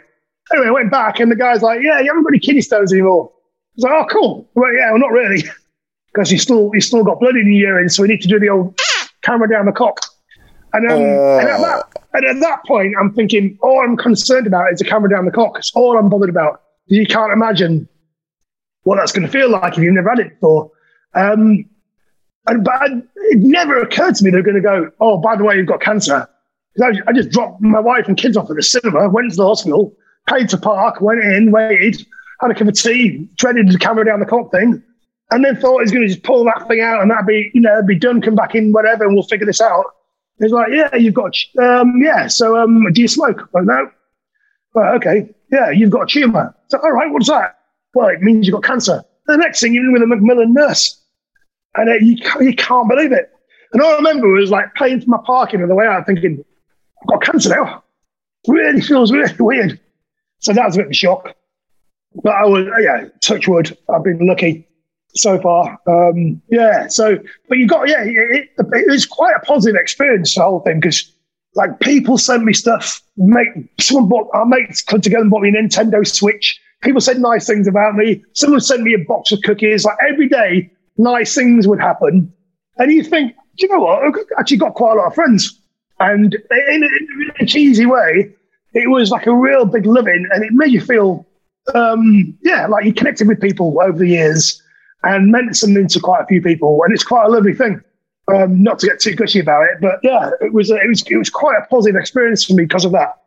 Anyway, I went back and the guy's like, yeah, you haven't got any kidney stones anymore. I was like, oh, cool. Well, yeah, well, not really because you still you still got blood in your urine, so we need to do the old camera down the cock. And, um, and, at that, and at that point, I'm thinking, all I'm concerned about is the camera down the cock. It's all I'm bothered about. You can't imagine what that's going to feel like if you've never had it before. Um, and, but it never occurred to me they're going to go, oh, by the way, you've got cancer. I, just dropped my wife and kids off at the cinema, went to the hospital, paid to park, went in, waited, had a cup of tea, dreaded the camera down the cop thing, and then thought he's going to just pull that thing out and that'd be, you know, be done, come back in, whatever, and we'll figure this out. He's like, yeah, you've got, um, yeah. So, um, do you smoke? Like, no. Well, okay. Yeah, you've got a tumor. So, all right, what's that? Well, it means you've got cancer. The next thing you're in with a Macmillan nurse. And uh, you, you can't believe it. And all I remember was like paying for my parking on the way out, thinking, I've got cancer now. Really feels really weird. So that was a bit of a shock. But I was, yeah, touch wood. I've been lucky so far. Um, yeah. So, but you got, yeah, it, it, it was quite a positive experience, the whole thing, because like people send me stuff. Make someone bought our mates come together and bought me a Nintendo Switch. People said nice things about me. Someone sent me a box of cookies. Like every day, nice things would happen. And you think, do you know what? I've actually got quite a lot of friends. And in a, cheesy way, it was like a real big living and it made you feel, um, yeah, like you connected with people over the years and meant something to quite a few people. And it's quite a lovely thing. Um, not to get too gushy about it, but yeah, it was, it was, it was quite a positive experience for me because of that.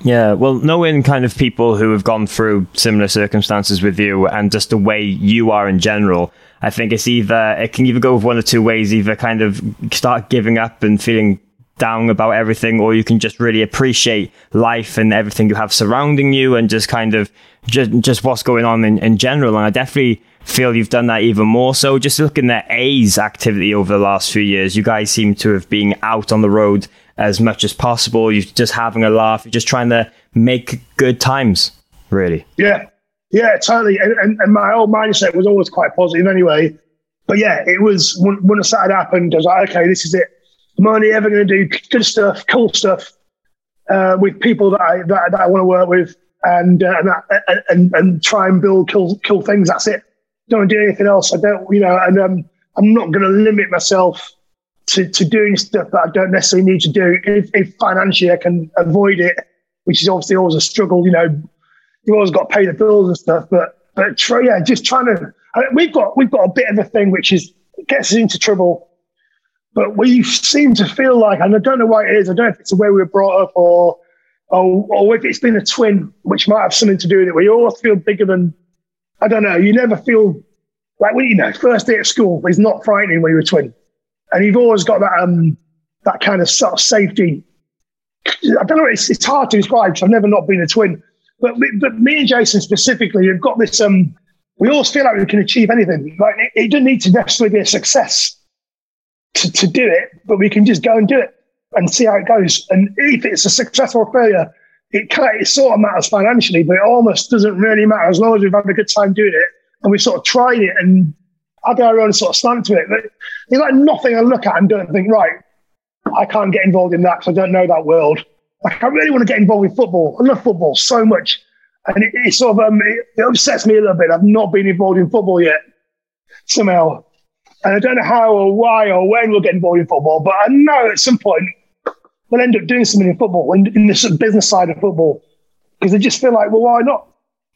Yeah, well, knowing kind of people who have gone through similar circumstances with you and just the way you are in general, I think it's either, it can either go one or two ways, either kind of start giving up and feeling down about everything, or you can just really appreciate life and everything you have surrounding you and just kind of just, just what's going on in, in general. And I definitely feel you've done that even more so. Just looking at A's activity over the last few years, you guys seem to have been out on the road as much as possible. You're just having a laugh. You're just trying to make good times, really. Yeah, yeah, totally. And, and, and my old mindset was always quite positive anyway. But yeah, it was when, when it happened, I was like, okay, this is it. I'm only ever going to do good stuff, cool stuff uh, with people that I that, that I want to work with, and uh, and, and and try and build cool cool things. That's it. Don't do anything else. I don't, you know, and um, I'm not going to limit myself to, to doing stuff that I don't necessarily need to do. If, if financially I can avoid it, which is obviously always a struggle, you know, you've always got to pay the bills and stuff. But but try, yeah, just trying to. we've got we've got a bit of a thing which is gets us into trouble. But we seem to feel like, and I don't know why it is. I don't know if it's the way we were brought up, or or, or if it's been a twin, which might have something to do with it. We all feel bigger than. I don't know. You never feel like you know first day at school is not frightening when you're a twin, and you've always got that um that kind of sort of safety. I don't know. It's, it's hard to describe. because I've never not been a twin but, but me and Jason specifically have got this. Um, we always feel like we can achieve anything. Like it, it doesn't need to necessarily be a success to, to do it, but we can just go and do it and see how it goes. And if it's a success or failure, it it sort of matters financially, but it almost doesn't really matter as long as we've had a good time doing it and we've sort of tried it and had our own sort of slant to it. But it's like nothing I look at and don't think, right, I can't get involved in that because I don't know that world. Like I really want to get involved with football. I love football so much, and it, it sort of um, it, it, upsets me a little bit. I've not been involved in football yet somehow, and I don't know how or why or when we'll get involved in football. But I know at some point we'll end up doing something in football in, in the business side of football because I just feel like, well, why not?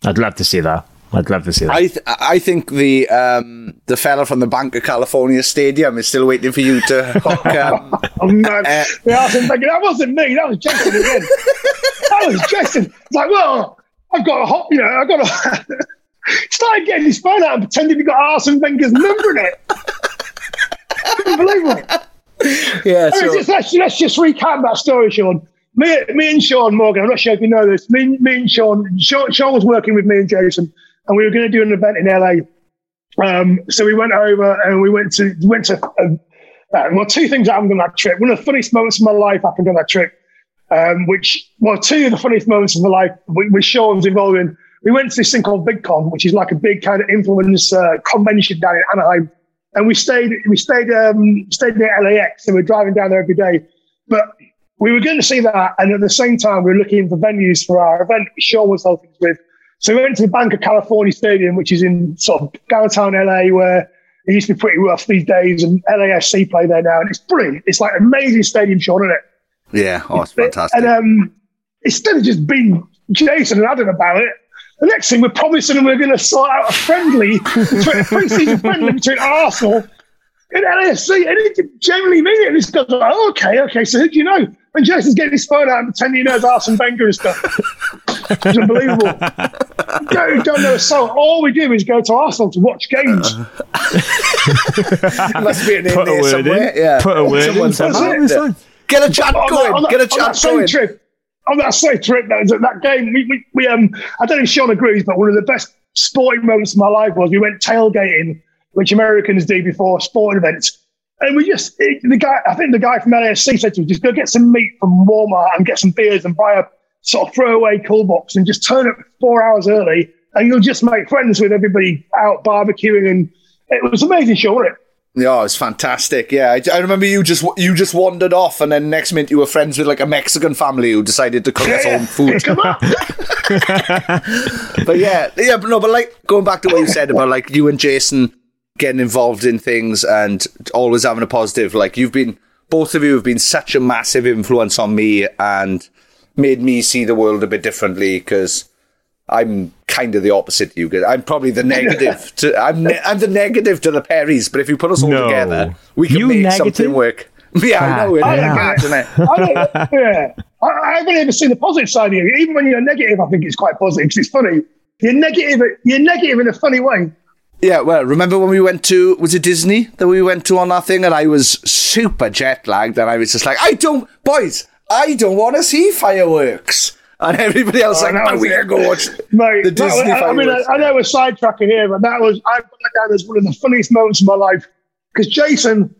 I'd love to see that. I'd love to see that. I th- I think the um, the fella from the Banc of California Stadium is still waiting for you to hook. Um, oh man, uh, that wasn't me. That was Jason again. that was Jason. It's like, well, I've got a hot, you know, I've got a. started getting his phone out and pretending he got Arsene Wenger's number in it. Unbelievable. Yeah. So. Just, let's, let's just recap that story, Sean. Me, me and Sean Morgan. I'm not sure if you know this. Me, me and Sean, Sean. Sean was working with me and Jason and we were going to do an event in LA. Um, so we went over and we went to went to uh, uh, well two things happened on that trip. One of the funniest moments of my life happened on that trip, um, which well two of the funniest moments of my life with Sean's involved in. We went to this thing called VidCon, which is like a big kind of influence uh, convention down in Anaheim, and we stayed we stayed um, stayed near LAX, and we we're driving down there every day. But we were going to see that, and at the same time, we were looking for venues for our event. Sean was helping us with. So we went to the Banc of California Stadium, which is in sort of downtown LA, where it used to be pretty rough these days, and LAFC play there now, and it's brilliant. It's like an amazing stadium, Sean, isn't it? Yeah, oh, it's fantastic. And um, instead of just being Jason and Adam about it, the next thing we're promising we're going to sort out a friendly, between- a pre-season friendly between Arsenal and LAFC, and he generally mean it. And he's goes, oh, okay, okay. So who do you know? And Jason's getting his phone out and pretending he knows Arsene Wenger and stuff. It's unbelievable. don't, don't know a soul. All we do is go to Arsenal to watch games. must be an Put a there word somewhere. in. Yeah. Put a word in Someone's somehow. done it. It's fine. Get a chat going. that, on that- Get a chat going. trip. On that same trip, that, that game, we, we, we um, I don't know if Sean agrees, but one of the best sporting moments of my life was we went tailgating, which Americans do before sporting events. And we just, it- the guy, I think the guy from LAFC said to us, just go get some meat from Walmart and get some beers and buy a sort of throwaway cool box and just turn up four hours early and you'll just make friends with everybody out barbecuing. And it was amazing, Sean, wasn't it? Yeah, it's fantastic. Yeah, I, I remember you just you just wandered off, and then next minute you were friends with like a Mexican family who decided to cook us Yeah, home food. Come on. but yeah, yeah, but no, but like going back to what you said about like you and Jason getting involved in things and always having a positive. Like you've been, both of you have been such a massive influence on me and made me see the world a bit differently because I'm kind of the opposite to you guys. I'm probably the negative to I'm ne- I'm the negative to the Perrys, but if you put us all No. together, we can You make negative? something work. Yeah, I know it. Is, yeah. isn't it? I don't, yeah. I, I haven't ever seen the positive side of you. Even when you're negative, I think it's quite positive because it's funny. You're negative. You're negative in a funny way. Yeah, well, remember when we went to was it Disney that we went to on that thing, and I was super jet lagged, and I was just like, I don't, boys, I don't want to see fireworks, and everybody else Oh, like, oh, we gotta go watch Mate, the Disney was- I, I mean, I. I know we're sidetracking here, but that was I put that down as one of the funniest moments of my life because Jason,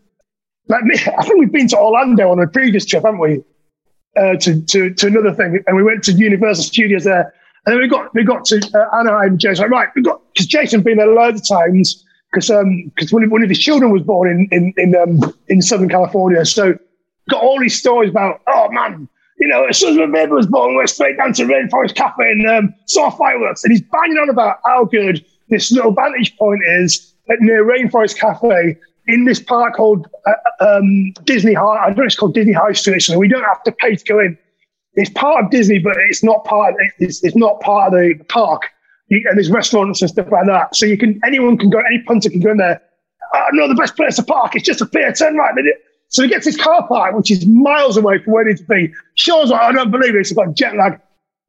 like me, I think we've been to Orlando on a previous trip, haven't we? Uh, to, to to another thing, and we went to Universal Studios there, and then we got we got to uh, Anaheim. And Jason's like, right, we got because Jason's been there loads of times because um because one of, one of his children was born in in in um in Southern California, so got all these stories about oh man, you know, as soon as my baby was born, we went straight down to Rainforest Cafe and um, saw fireworks, and he's banging on about how good this little vantage point is at near Rainforest Cafe in this park called uh, um, Disney High. I know it's called Disney High Street, so we don't have to pay to go in. It's part of Disney, but it's not part. It's, it's not part of the park. You, and there's restaurants and stuff like that, so you can anyone can go, any punter can go in there. Uh, no, the best place to park. It's just a pier. Turn right. Minute. So he gets his car park, which is miles away from where he needs to be. Sean's like, I don't believe this. I've got jet lag,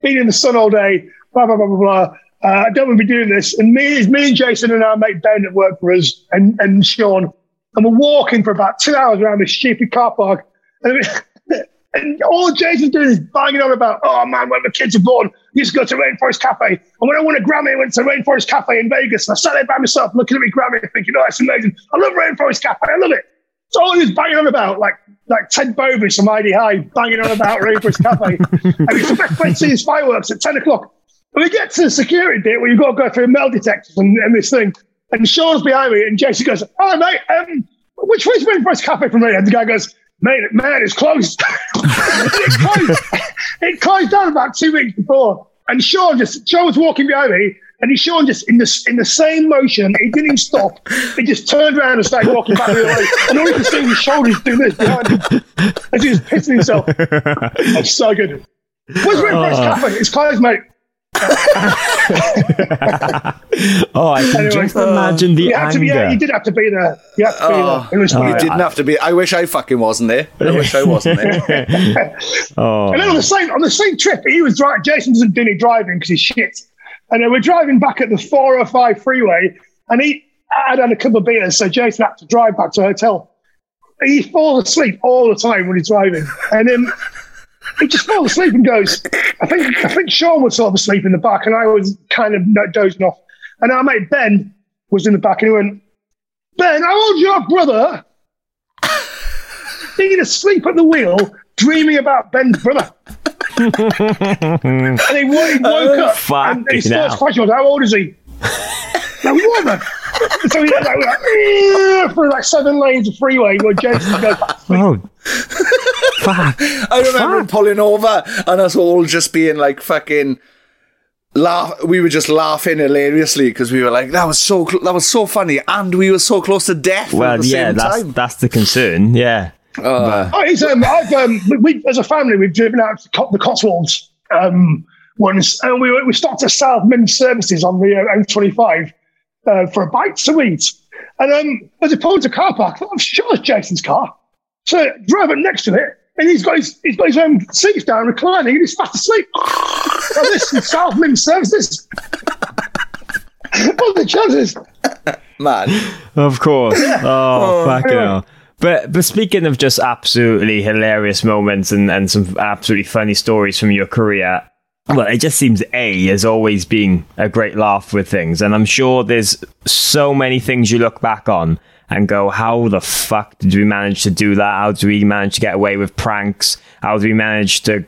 been in the sun all day, blah, blah, blah, blah, blah. Uh, I don't want to be doing this. And me, me and Jason and our mate Ben that work for us and, and Sean. And we're walking for about two hours around this stupid car park. And, and all Jason's doing is banging on about, oh man, when the kids are born, you used to go to Rainforest Cafe. And when I won a Grammy, I went to Rainforest Cafe in Vegas. And I sat there by myself looking at my Grammy thinking, oh, that's amazing. I love Rainforest Cafe. I love it. So all he was banging on about, like like Ted Bovis from Hi-de-Hi, banging on about Rainforest Cafe. and best place to see his fireworks at 10 o'clock. And we get to the security bit where you've got to go through metal detectors and, and this thing. And Sean's behind me, and Jason goes, Oh, mate, um, which way's Rainforest Cafe from here? And the guy goes, Mate, man, it's closed. it, closed. it closed down about two weeks before. And Sean just, Sean was walking behind me, and he Sean just in the in the same motion, he didn't even stop. He just turned around and started walking back the other way. And all you can see was his shoulders doing this behind him as he was pissing himself. That's so good. Where's Rainforest oh. Cafe? It's closed, mate. Oh, I can Anyway, just imagine the you had to be, anger. yeah, you did have to be there. You had to be Oh, there. It was you didn't have to be. I wish I fucking wasn't there. I wish I wasn't there. oh, And then on the same on the same trip, he was driving. Jason doesn't do any driving because he's shit. And then we're driving back at the 405 freeway, and he I'd had a couple of beers, so Jason had to drive back to the hotel. He falls asleep all the time when he's driving, and then he just falls asleep and goes. I think I think Sean was sort of asleep in the back, and I was kind of dozing off. And our mate Ben was in the back, and he went, "Ben, how old's your brother?" Being asleep at the wheel, dreaming about Ben's brother. and he, wo- he woke uh, up, and his fucking first hell. question was, "How old is he?" now, what the? So we like, like, "Eh," through like seven lanes of freeway where Jason goes. oh, fuck. I remember him pulling over and us all just being like fucking laugh. We were just laughing hilariously because we were like, "That was so cl- that was so funny," and we were so close to death. at Well, the yeah, same that's time. that's the concern. Yeah. Uh, Oh, um, I've, um, we, we, as a family, we've driven out to the Cotswolds um, once, and we, we stopped at South Mimms Services on the uh, M25 uh, for a bite to eat. And um, as it pulled into car park, I thought, I'm sure it's Jason's car. So I drove up next to it, and he's got his, he's got his um, seats down, reclining, and he's fast asleep. now, this is South Mimms Services. what are the chances? man. Of course. Oh, fucking anyway. hell. But but speaking of just absolutely hilarious moments and, and some absolutely funny stories from your career, well, it just seems A has always been a great laugh with things. And I'm sure there's so many things you look back on and go, how the fuck did we manage to do that? How do we manage to get away with pranks? How do we manage to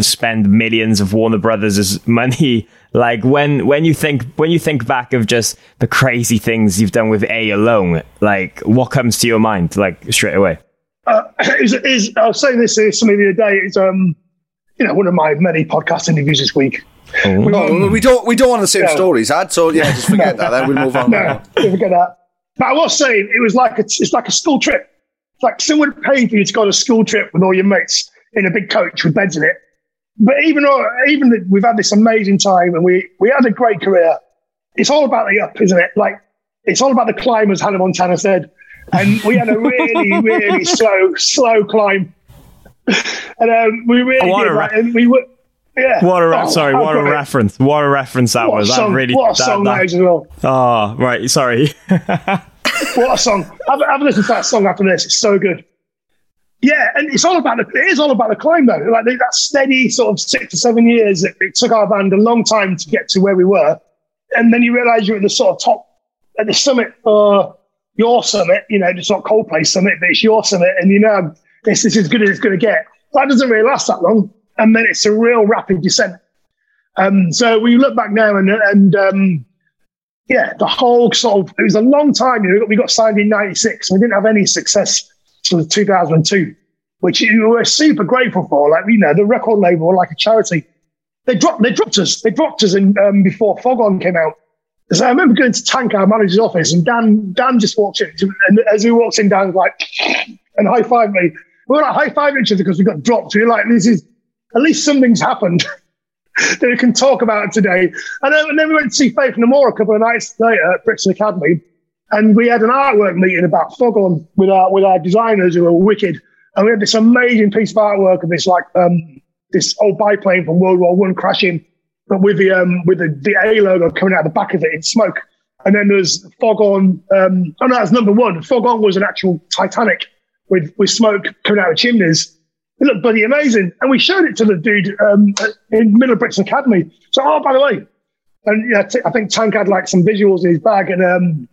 spend millions of Warner Brothers' money? Like when when you think when you think back of just the crazy things you've done with A alone, like what comes to your mind like straight away? uh, is, is, I was saying this to somebody the other day. It's um, you know, one of my many podcast interviews this week. Oh, we oh, don't we don't want the same No. stories, Ad. So yeah, just forget that. Then we'll move on. No, don't forget that. But I was saying it was like a, it's like a school trip. It's like someone paid for you to go on a school trip with all your mates in a big coach with beds in it. But even though, even that we've had this amazing time and we we had a great career, it's all about the up, isn't it? Like it's all about the climb, as Hannah Montana said. And we had a really, really slow, slow climb. And um, we really What did a that. re- And we were, yeah. What a re- Oh, sorry, what a reference! What a reference that What was. song, that really what a that- song that- that is as well. Oh, right. Sorry. What a song! Have, have a listen to that song after this. It's so good. Yeah, and it's all about the. It is all about the climb, though. Like that steady sort of six to seven years. It, it took our band a long time to get to where we were, and then you realise you're at the sort of top, at the summit, or your summit. You know, it's not Coldplay summit, but it's your summit, and you know this is as good as it's going to get. That doesn't really last that long, and then it's a real rapid descent. Um, so we look back now, and and um, yeah, the whole sort of, it was a long time. We got, signed in 96 and we didn't have any success till 2002, which we were super grateful for. Like, you know, the record label like a charity. They dropped, they dropped us. They dropped us in, um, before came out. So I remember going to Tank, our manager's office, and Dan, Dan just walked in. And as he walks in, Dan's like, and high five me. We were like high five each other because we got dropped. We were like, this is, at least something's happened. that we can talk about today. And then, and then we went to see Faith No More a couple of nights later at Brixton Academy, and we had an artwork meeting about Fog On with our with our designers who were wicked. And we had this amazing piece of artwork of this like um, this old biplane from World War One crashing, but with the um, with the, the A logo coming out the back of it in smoke. And then there's Fog On. Um, oh no, that's number one. Fog On was an actual Titanic with with smoke coming out of chimneys. It looked bloody amazing. And we showed it to the dude um, in Middle Brixton Academy. So, oh, by the way, and yeah, t- I think Tank had like some visuals in his bag. And um,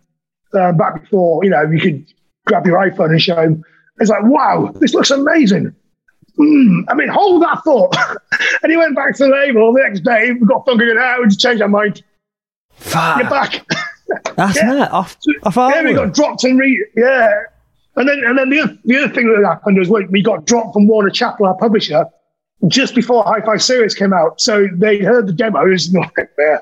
uh, back before, you know, you could grab your iPhone and show him. It's like, wow, this looks amazing. Mm, I mean, hold that thought. and he went back to the label the next day. We got fucking it out. We just changed our mind. You're back. That's Yeah. it. Off, off yeah, we got dropped and re yeah. And then and then the other, the other thing that happened was we, got dropped from Warner Chappell, our publisher, just before Hi-Fi Serious came out. So they heard the demos, not yeah,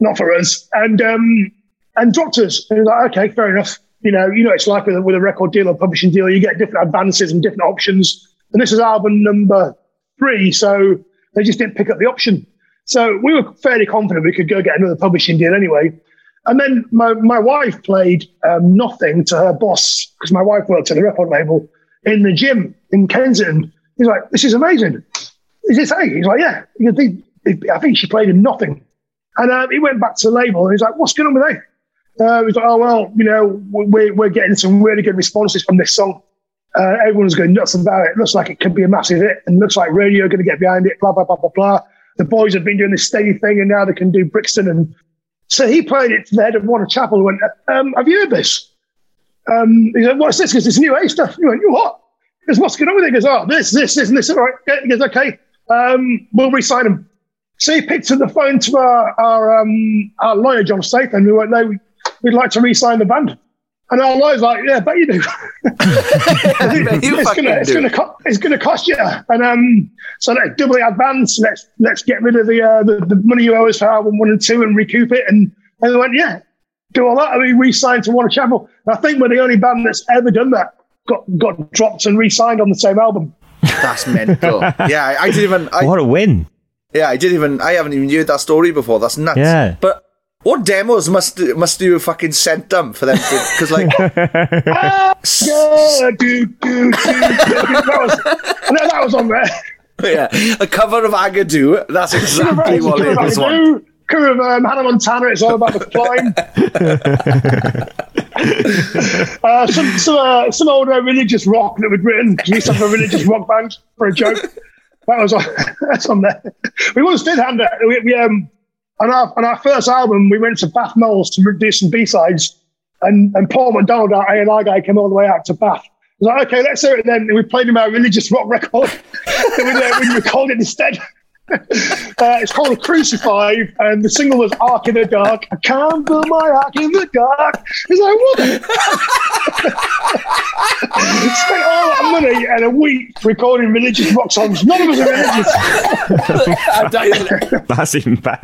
not for us, and um and dropped us. And it was like, okay, fair enough. You know, you know, it's like with a, with a record deal or publishing deal, you get different advances and different options. And this is album number three, so they just didn't pick up the option. So we were fairly confident we could go get another publishing deal anyway. And then my, my wife played um, nothing to her boss because my wife worked at the record label in the gym in Kensington. He's like, "This is amazing." Is this A? He's like, "Yeah." He goes, "They- I think she played him nothing. And uh, he went back to the label and he's like, "What's going on with A?" Uh, he's like, "Oh well, you know, we're we're getting some really good responses from this song. Uh, everyone's going nuts about it. Looks like it could be a massive hit, and looks like radio are going to get behind it. Blah blah blah blah blah." The boys have been doing this steady thing, and now they can do Brixton and so he played it to the head of Warner Chappell and went, um, Have you heard this? Um, he said, What's this? Because it's new age stuff. He went, You what? He goes, What's going on with it? He goes, Oh, this, this, this, and this. All right. He goes, Okay, um, we'll re sign him. So he picked up the phone to our, our, um, our lawyer, John Statham, and we went, No, we- we'd like to re sign the band. And our lawyer's like, Yeah, but you do. It's gonna, it's gonna, co- it's gonna cost you. And um, so let's double the advance. Let's let's get rid of the, uh, the the money you owe us for album one and two and recoup it. And and they went, yeah, do all that. And we re-signed to Warner Chappell. And I think we're the only band that's ever done that. got got dropped and re-signed on the same album. That's mental. yeah, I, I didn't even. I, What a win! yeah, I didn't even. I haven't even heard that story before. That's nuts. Yeah. But what demos must must you have fucking sent them for them? Because like, Yeah, do, do, do, do, do. That was, no, that was on there. yeah, a cover of Agadoo. That's exactly what it was. Do, Crew of um, Hannah Montana. It's all about the climb. uh, some some uh, some old uh, religious rock that we'd written. We used to have a religious rock band for a joke. That was on, that's on there. We once did hand it. We, we um on our on our first album we went to Bath Knowles to do some B sides, and and Paul McDonald, our A and R guy, came all the way out to Bath. I was like, okay, let's hear it then. And we played him our religious rock record. we, uh, we recorded instead. Uh, it's called Crucified, and the single was Ark in the Dark. I can't build my ark in the dark. It's like, what? the- Spent all that money and a week recording religious rock songs. None of us are religious. That's even bad.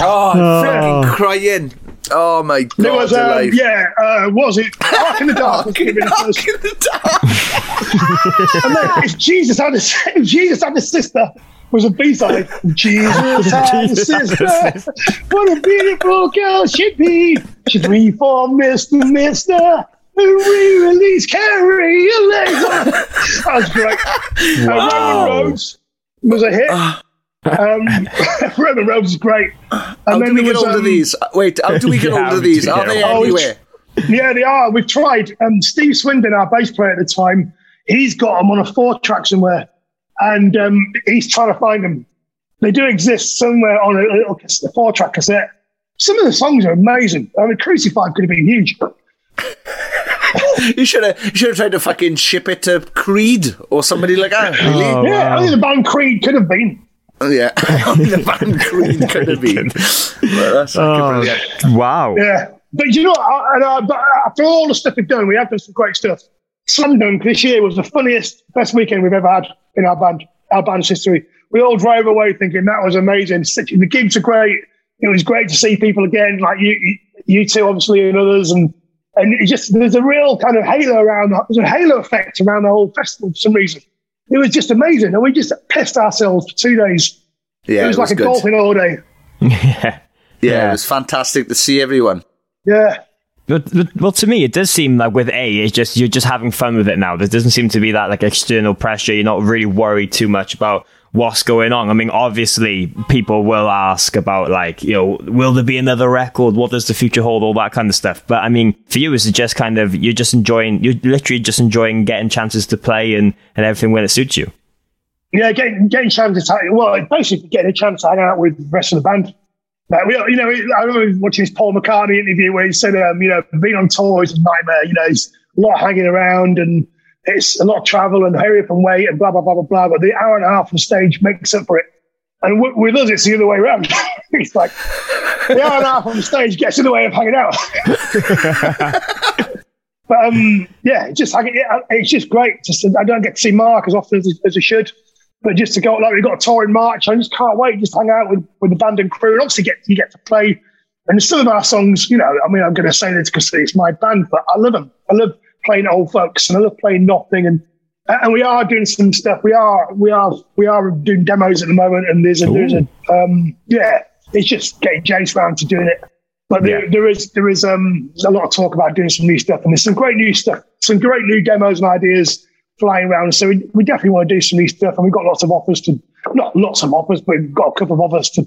Oh, I'm fucking crying. Oh my god, There was, um, yeah, uh, was it Ark in the Dark? was gonna be the first. The dark. And then if Jesus had a if Jesus had a sister was a B side. Jesus had a sister. What a beautiful girl she'd be. She'd reform Mister Mister and re-release Kyrie Eleison. That was great. Uh, Roman Roads was a hit. Um, Roman Roads is great. And How do we get was, hold of um, these? Wait, how do we get Yeah, hold of these? Are they hold. Oh, anywhere? Yeah, they are. We've tried. Um, Steve Swindon, our bass player at the time, he's got them on a four track somewhere, and um, he's trying to find them. They do exist somewhere on a little cas- a four track cassette. Some of the songs are amazing. I mean, Crucified could have been huge. You should have you should have tried to fucking ship it to Creed or somebody like that. Really? Oh, yeah, wow. I think the band Creed could have been. Yeah, only the band Creed could have been. Well, that's fucking Oh, wow. Yeah, but you know, what, I- uh, but after all the stuff we've done, we have done some great stuff. Slam Dunk this year was the funniest, best weekend we've ever had in our band, our band's history. We all drove away thinking that was amazing. The gigs are great. It was great to see people again, like you, you- you two, obviously, and others, and and it just there's a real kind of halo around. There's a halo effect around the whole festival for some reason. It was just amazing, and we just pissed ourselves for two days. Yeah, it was like a good. golfing holiday. Yeah. Yeah, it was fantastic to see everyone. Yeah. But, but well, to me, it does seem like with A, it's just you're just having fun with it now. There doesn't seem to be that like external pressure. You're not really worried too much about what's going on. I mean, obviously, people will ask about like you know, will there be another record? What does the future hold? All that kind of stuff. But I mean, for you, is it just kind of you're just enjoying? You're literally just enjoying getting chances to play and and everything when it suits you. Yeah, getting getting chances to well, basically getting a chance to hang out with the rest of the band. Like, you know, I remember watching this Paul McCartney interview where he said, um, you know, being on tour is a nightmare. You know, it's a lot of hanging around and it's a lot of travel and hurry up and wait and blah blah blah blah blah. But the hour and a half on stage makes up for it. And with us, it's the other way around. it's like the hour and a half on stage gets in the way of hanging out. But um, yeah, it's just it's just great. Just I don't get to see Mark as often as, as I should, but just to go like we've got a tour in March, I just can't wait. Just hang out with, with the band and crew, and obviously get you get to play. And some of our songs, you know, I mean, I'm going to say this because it's my band, but I love them. I love playing old folks, and I love playing nothing. And and we are doing some stuff. We are we are we are doing demos at the moment, and there's a there's a um yeah, it's just getting Jace round to doing it. But there, there is there is um a lot of talk about doing some new stuff, and there's some great new stuff, some great new demos and ideas flying around. So we, we definitely want to do some new stuff, and we've got lots of offers to not lots of offers, but we've got a couple of offers to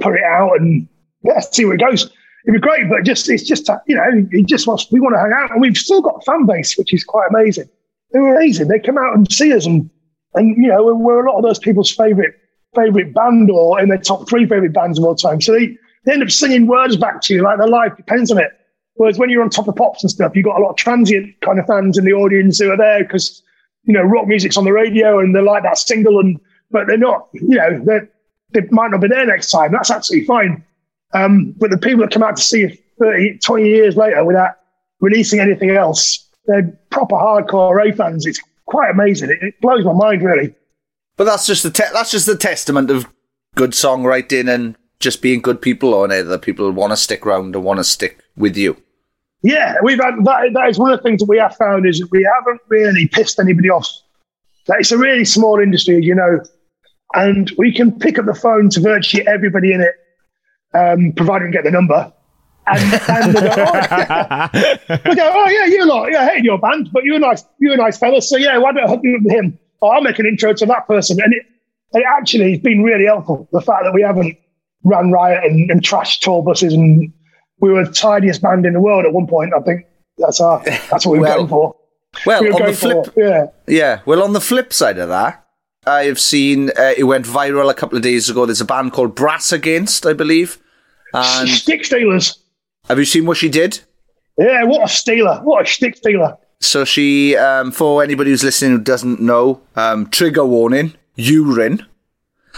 put it out and yeah, see where it goes. It'd be great, but just it's just you know, it just wants we want to hang out, and we've still got fan base, which is quite amazing. They're amazing. They come out and see us, and and you know, we're, we're a lot of those people's favorite favorite band or in their top three favorite bands of all time. So they, they end up singing words back to you like their life depends on it. Whereas when you're on top of pops and stuff, you've got a lot of transient kind of fans in the audience who are there because you know rock music's on the radio and they like that single, and but they're not. You know, they they might not be there next time. That's absolutely fine. Um, but the people that come out to see you 30, 20 years later without releasing anything else, they're proper hardcore A fans. It's quite amazing. It, it blows my mind, really. But that's just the te- that's just the testament of good songwriting and just being good people on it. That people want to stick around and want to stick with you. Yeah, we've had that. That is one of the things that we have found is that we haven't really pissed anybody off. That it's a really small industry, you know, and we can pick up the phone to virtually everybody in it, um, provided we get the number. And, and they go, oh, we go, oh yeah, you lot, yeah, hey, your band, but you're a nice, you're a nice fella, so yeah, why don't I hook you up with him? Or I'll make an intro to that person, and it, it actually has been really helpful. The fact that we haven't ran riot and, and trashed tour buses and we were the tidiest band in the world at one point. I think that's our that's what we were Well- going for. Well, We on the going for- flip, yeah. yeah. Well, on the flip side of that, I have seen uh, it went viral a couple of days ago. There's a band called Brass Against, I believe. And Stick stealers. have you seen what she did? Yeah, what a stealer. What a stick stealer. So she, um, for anybody who's listening who doesn't know, um, trigger warning, urine.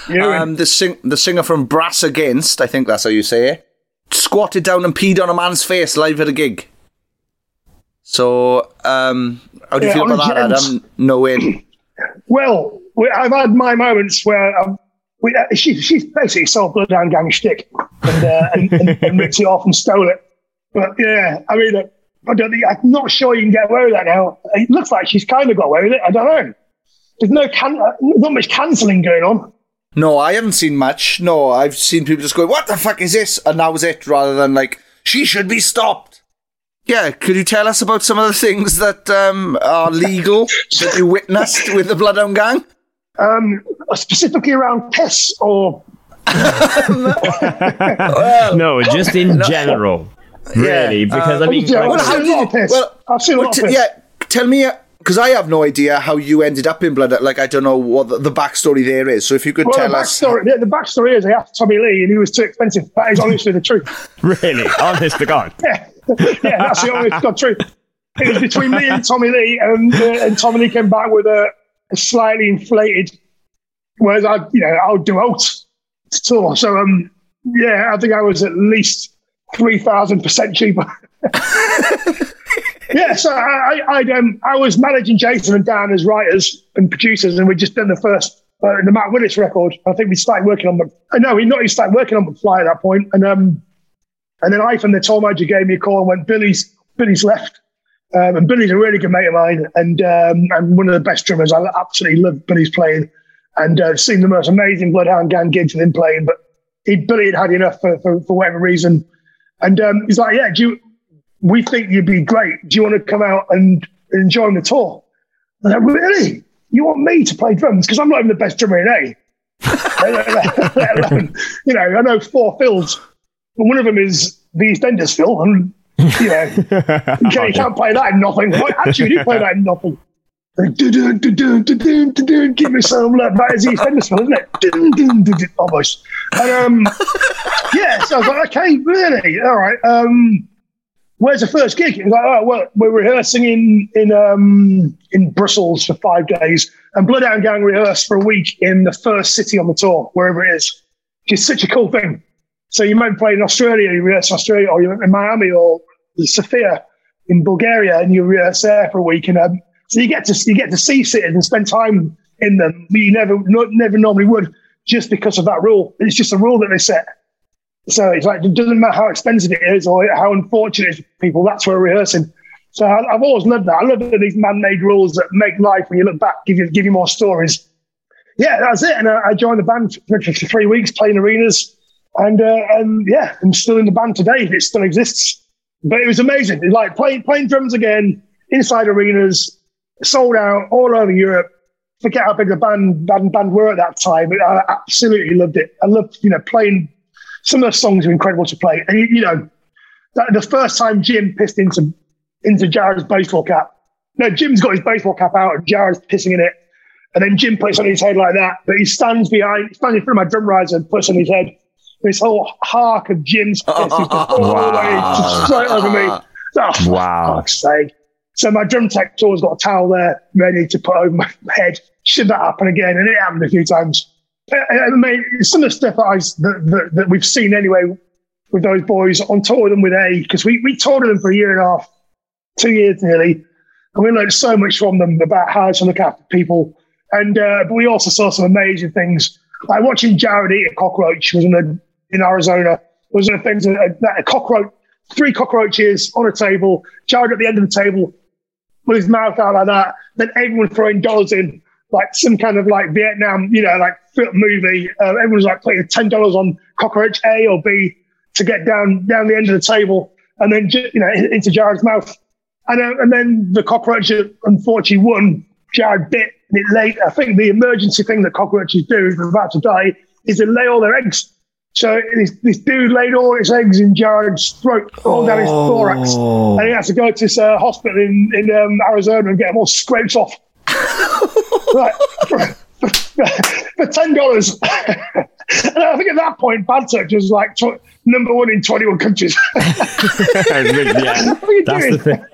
Urine. Um, the sing- the singer from Brass Against, I think that's how you say it, squatted down and peed on a man's face live at a gig. So, um, how do you Yeah, feel about that. Adam? Knowing, Well, we, I've had my moments where um, we, uh, she, she's basically sold Bloodhound Gang shtick and, uh, and, and, and ripped it off and stole it. But yeah, I mean, uh, I don't think, I'm not sure you can get away with that now. It looks like she's kind of got away with it. I don't know. There's no can- uh, not much cancelling going on. no, I haven't seen much. No, I've seen people just go, "What the fuck is this?" and that was it, rather than like, "She should be stopped." Yeah, could you tell us about some of the things that um, are legal that you witnessed with the Bloodhound Gang? Um, specifically around piss or No, just in general. Really, because I mean, Yeah, like- I've seen a lot of. I've seen a lot t- of piss. yeah, tell me, because I have no idea how you ended up in Blood. Like, I don't know what the, the backstory there is. So if you could Well, tell the us. backstory, yeah, the backstory is they asked Tommy Lee and he was too expensive. That is honestly the truth. really, honest to God. Yeah, yeah, that's the honest God truth. It was between me and Tommy Lee, and uh, and Tommy Lee came back with a, a slightly inflated, whereas I, you know, I'll do out to tour. So um, yeah, I think I was at least three thousand percent cheaper. yeah, so I, I, um, I was managing Jason and Dan as writers and producers, and we'd just done the first uh, the Matt Willis record. I think we started working on the. uh, No, we not. We started working on the fly at that point, and um, and then I from the tour manager gave me a call and went, Billy's Billy's left. Um, and Billy's a really good mate of mine and um, and one of the best drummers. I absolutely love Billy's playing and uh, seen the most amazing Bloodhound Gang gigs with him playing. But he, Billy had had enough for, for, for whatever reason. And um, he's like, yeah, do you, we think you'd be great. Do you want to come out and, and join the tour? I'm like, really? You want me to play drums? Because I'm not even the best drummer in A. You know, I know four fills. One of them is the EastEnders fill, and you know, you can't, you can't play that in nothing. Well, actually, you do play that in nothing. Like, dun, dun, dun, dun, dun, dun, dun, dun, Give me some love. That is EastEnders fill, isn't it? Dun, dun, dun, dun, Almost. And um, yeah, so I was like, okay, really, all right. Um, where's the first gig? He was like, oh, well, we're rehearsing in in um, in Brussels for five days, and Bloodhound Gang rehearsed for a week in the first city on the tour, wherever it is. Is such a cool thing. So you might play in Australia, you rehearse in Australia, or you're in Miami or Sofia in Bulgaria, and you rehearse there for a week, and um, so you get to you get to see cities and spend time in them, you never no, never normally would, just because of that rule. It's just a rule that they set. So it's like it doesn't matter how expensive it is or how unfortunate for people. That's where we're rehearsing. So I, I've always loved that. I love these man-made rules that make life when you look back give you give you more stories. Yeah, that's it. And I, I joined the band for, for three weeks, playing arenas, and uh, and yeah, I'm still in the band today. It still exists. But it was amazing. Like playing playing drums again inside arenas, sold out all over Europe. Forget how big the band band, band were at that time. But I absolutely loved it. I loved you know playing. Some of the songs are incredible to play, and you, know that, the first time Jim pissed into into Jared's baseball cap. No, Jim's got his baseball cap out, and Jared's pissing in it. And then Jim puts on his head like that, but he stands behind, stands in front of my drum riser and puts on his head. This whole hark of Jim's piss is just all the way just straight over me. Oh, for Wow. fuck's sake. So my drum tech's always got a towel there ready to put over my head. Should that happen again? And it happened a few times. I, I mean, some of the stuff that, I, that, that, that we've seen anyway with those boys on tour with them with A, because we, we toured with them for a year and a half, two years nearly. And we learned so much from them about how to look after people. And uh, but we also saw some amazing things. Like watching Jared eat a cockroach was in, a, in Arizona was one of that a, cockroach three cockroaches on a table, Jared at the end of the table with his mouth out like that, then everyone throwing dollars in, like some kind of like Vietnam, you know, like movie. Uh, everyone's like putting ten dollars on cockroach A or B to get down down the end of the table, and then you know into Jared's mouth, and uh, and then the cockroach unfortunately won. Jared bit it late. I think the emergency thing that cockroaches do if they're about to die is they lay all their eggs. So this, this dude laid all his eggs in Jared's throat, all down his thorax, Oh. and he had to go to this uh, hospital in, in um, Arizona and get them all scraped off. right, for, for, for ten dollars. and I think at that point, Bad Touch was like tw- number one in twenty-one countries. yeah, What are you that's doing? the thing.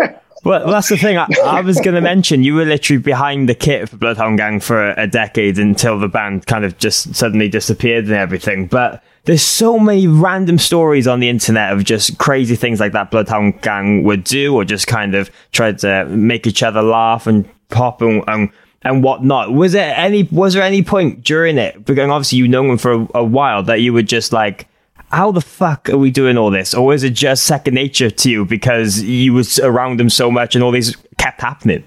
Well, that's the thing. I, I was going to mention you were literally behind the kit for Bloodhound Gang for a decade until the band kind of just suddenly disappeared and everything. But there's so many random stories on the internet of just crazy things like that Bloodhound Gang would do, or just kind of tried to make each other laugh and pop and. and and whatnot. Was there any? Was there any point during it? Because obviously you know them for a, a while that you would just like, how the fuck are we doing all this? Or is it just second nature to you because you was around them so much and all these kept happening?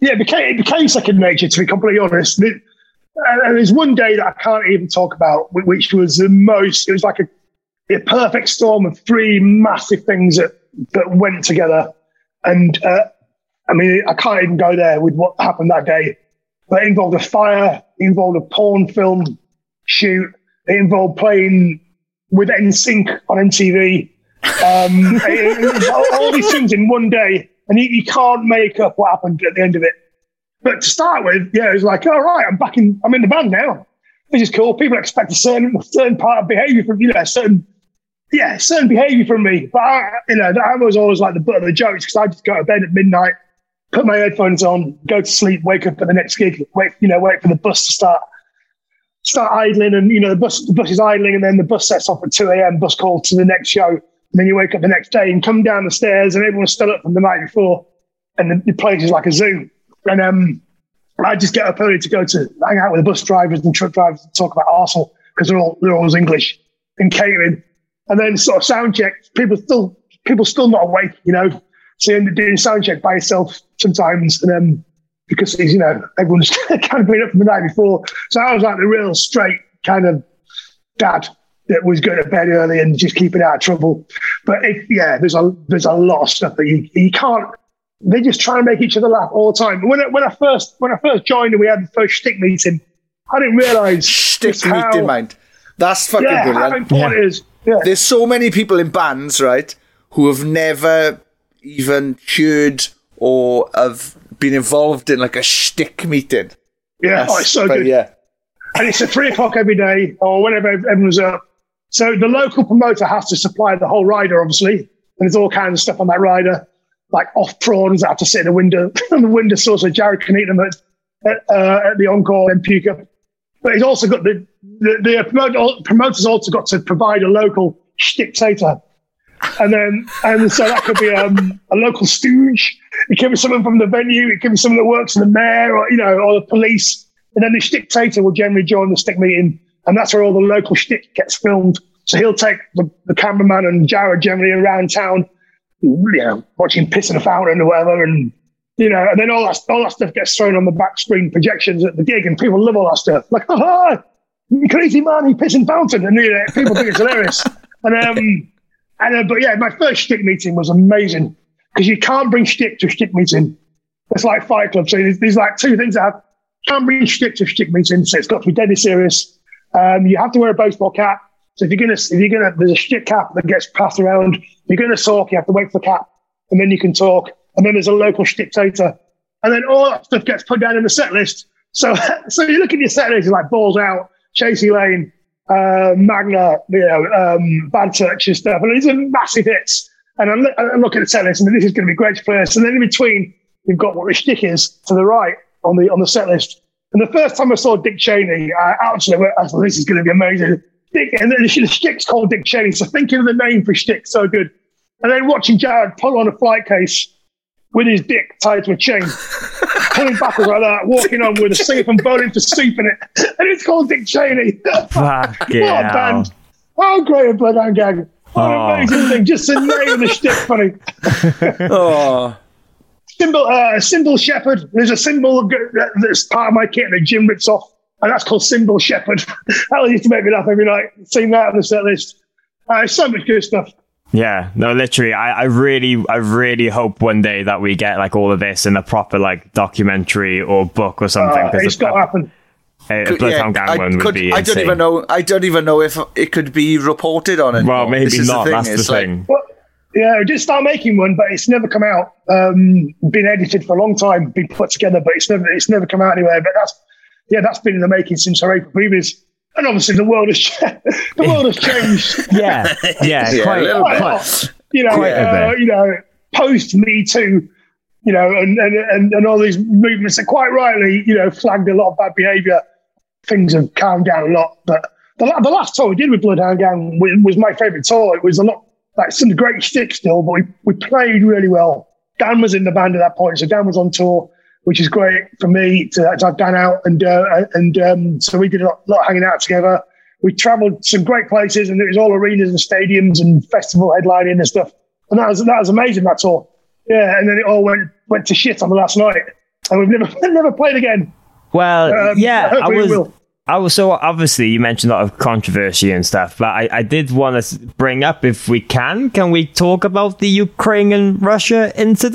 Yeah, it became, it became second nature, to be completely honest. And there's one day that I can't even talk about, which was the most, it was like a, a perfect storm of three massive things that, that went together. And uh, I mean, I can't even go there with what happened that day. But it involved a fire, it involved a porn film shoot, it involved playing with NSYNC on MTV. Um, it- it all these things in one day, and you, you can't make up what happened at the end of it. But to start with, yeah, it was like, all right, I'm back in, I'm in the band now. This is cool. People expect a certain, certain part of behavior from, you know, a certain, yeah, certain behavior from me. But I, you know, I was always like the butt of the jokes because I just go to bed at midnight, put my headphones on, go to sleep, wake up at the next gig, wait, you know, wait for the bus to start, start idling, and you know, the bus, the bus is idling, and then the bus sets off at two a.m. Bus call to the next show, and then you wake up the next day and come down the stairs, and everyone's still up from the night before, and the, the place is like a zoo, and um. I just get up early to go to hang out with the bus drivers and truck drivers and talk about Arsenal because they're all they're always English and catering, and then sort of sound check. People still people still not awake, you know. So you end up doing sound check by yourself sometimes, and um, because you know everyone's kind of been up from the night before. So I was like the real straight kind of dad that was going to bed early and just keeping out of trouble. But yeah, there's a there's a lot of stuff that you you can't. They just try and make each other laugh all the time. When I, when I first when I first joined and we had the first shtick meeting, I didn't realise Stick meeting, mind. That's fucking Yeah, how brilliant. important it is. Yeah. There's so many people in bands, right, who have never even heard or have been involved in like a shtick meeting. Yeah, oh, it's so but good. Yeah. and it's at three o'clock every day or whenever everyone's up. So the local promoter has to supply the whole rider, obviously, and there's all kinds of stuff on that rider, like off prawns that have to sit in the window on the windowsill so Jared can eat them at, at, uh, at the encore and puke up. But he's also got the the, the promoter, promoter's also got to provide a local shticktator. And then, and so that could be um, a local stooge. It could be someone from the venue. It could be someone that works for the mayor or, you know, or the police. And then the shticktator will generally join the stick meeting. And that's where all the local shtick gets filmed. So he'll take the, the cameraman and Jared generally around town, you know, watching piss in a fountain or whatever. And, you know, and then all that, all that stuff gets thrown on the back screen projections at the gig. And people love all that stuff. Like, ha crazy man, he pissing fountain. And, you know, people think it's hilarious. And, um, and uh, but yeah, my first shtick meeting was amazing because you can't bring shtick to a shtick meeting. It's like Fight Club. So there's, there's like two things that can't bring shtick to a shtick meeting. So it's got to be deadly serious. Um, you have to wear a baseball cap. So if you're gonna, if you're gonna, there's a shtick cap that gets passed around. If you're gonna talk, you have to wait for the cap, and then you can talk. And then there's a local shticktator, and then all that stuff gets put down in the set list. So, so you look at your set list, like balls out, Chasey Lane, uh, Magna, you know, um, Bad Touch and stuff. And these are massive hits. And I look, I look at the set list and this is going to be great for us. And then in between, you've got what the shtick is to the right on the on the set list. And the first time I saw Dick Cheney, I actually went, I thought this is going to be amazing. Dick, and then the shtick's called Dick Cheney. So thinking of the name for shtick, so good. And then watching Jared pull on a flight case with his dick tied to a chain, pulling backwards like that, walking on with a soup and bowling for soup in it. And it's called Dick Cheney. Fuck what a yeah. band. How great a Bloodhound Gang. What an amazing thing! Just a name and a shtick funny. oh, Cymbal, uh, cymbal shepherd. There's a cymbal that's part of my kit that Jim rips off, and that's called cymbal shepherd. that used to make me laugh every night. Seeing that on the set list. Uh, so much good stuff. Yeah, no, literally, I, I really, I really hope one day that we get like all of this in a proper like documentary or book or something. Uh, 'cause it's the- got to happen. a Could- Bloodhound yeah, Gang I, one would be I don't even know. I don't even know if it could be reported on it. Well, maybe This not. thing, That's the it's like- thing. Well, yeah, we did start making one, but it's never come out. Um, been edited for a long time, been put together, but it's never it's never come out anywhere. But that's yeah, that's been in the making since our April previous. And obviously, the world has the world has changed. Yeah, yeah, Yeah, quite, a quite a quite- lot. You know, Quite a uh, bit. you know, post Me Too, you know, and, and and and all these movements that quite rightly, you know, flagged a lot of bad behaviour. Things have calmed down a lot, but the, the last tour we did with Bloodhound Gang was, was my favourite tour. It was a lot like some great sticks still, but we, we played really well. Dan was in the band at that point, so Dan was on tour, which is great for me to, to have Dan out, and uh, and um, so we did a lot, lot hanging out together. We travelled some great places, and it was all arenas and stadiums and festival headlining and stuff, and that was that was amazing that tour. Yeah, and then it all went went to shit on the last night, and we've never never played again. Well, Um, yeah, I we was. I was so obviously you mentioned a lot of controversy and stuff, but I, I did want to bring up if we can, can we talk about the Ukraine and Russia incident?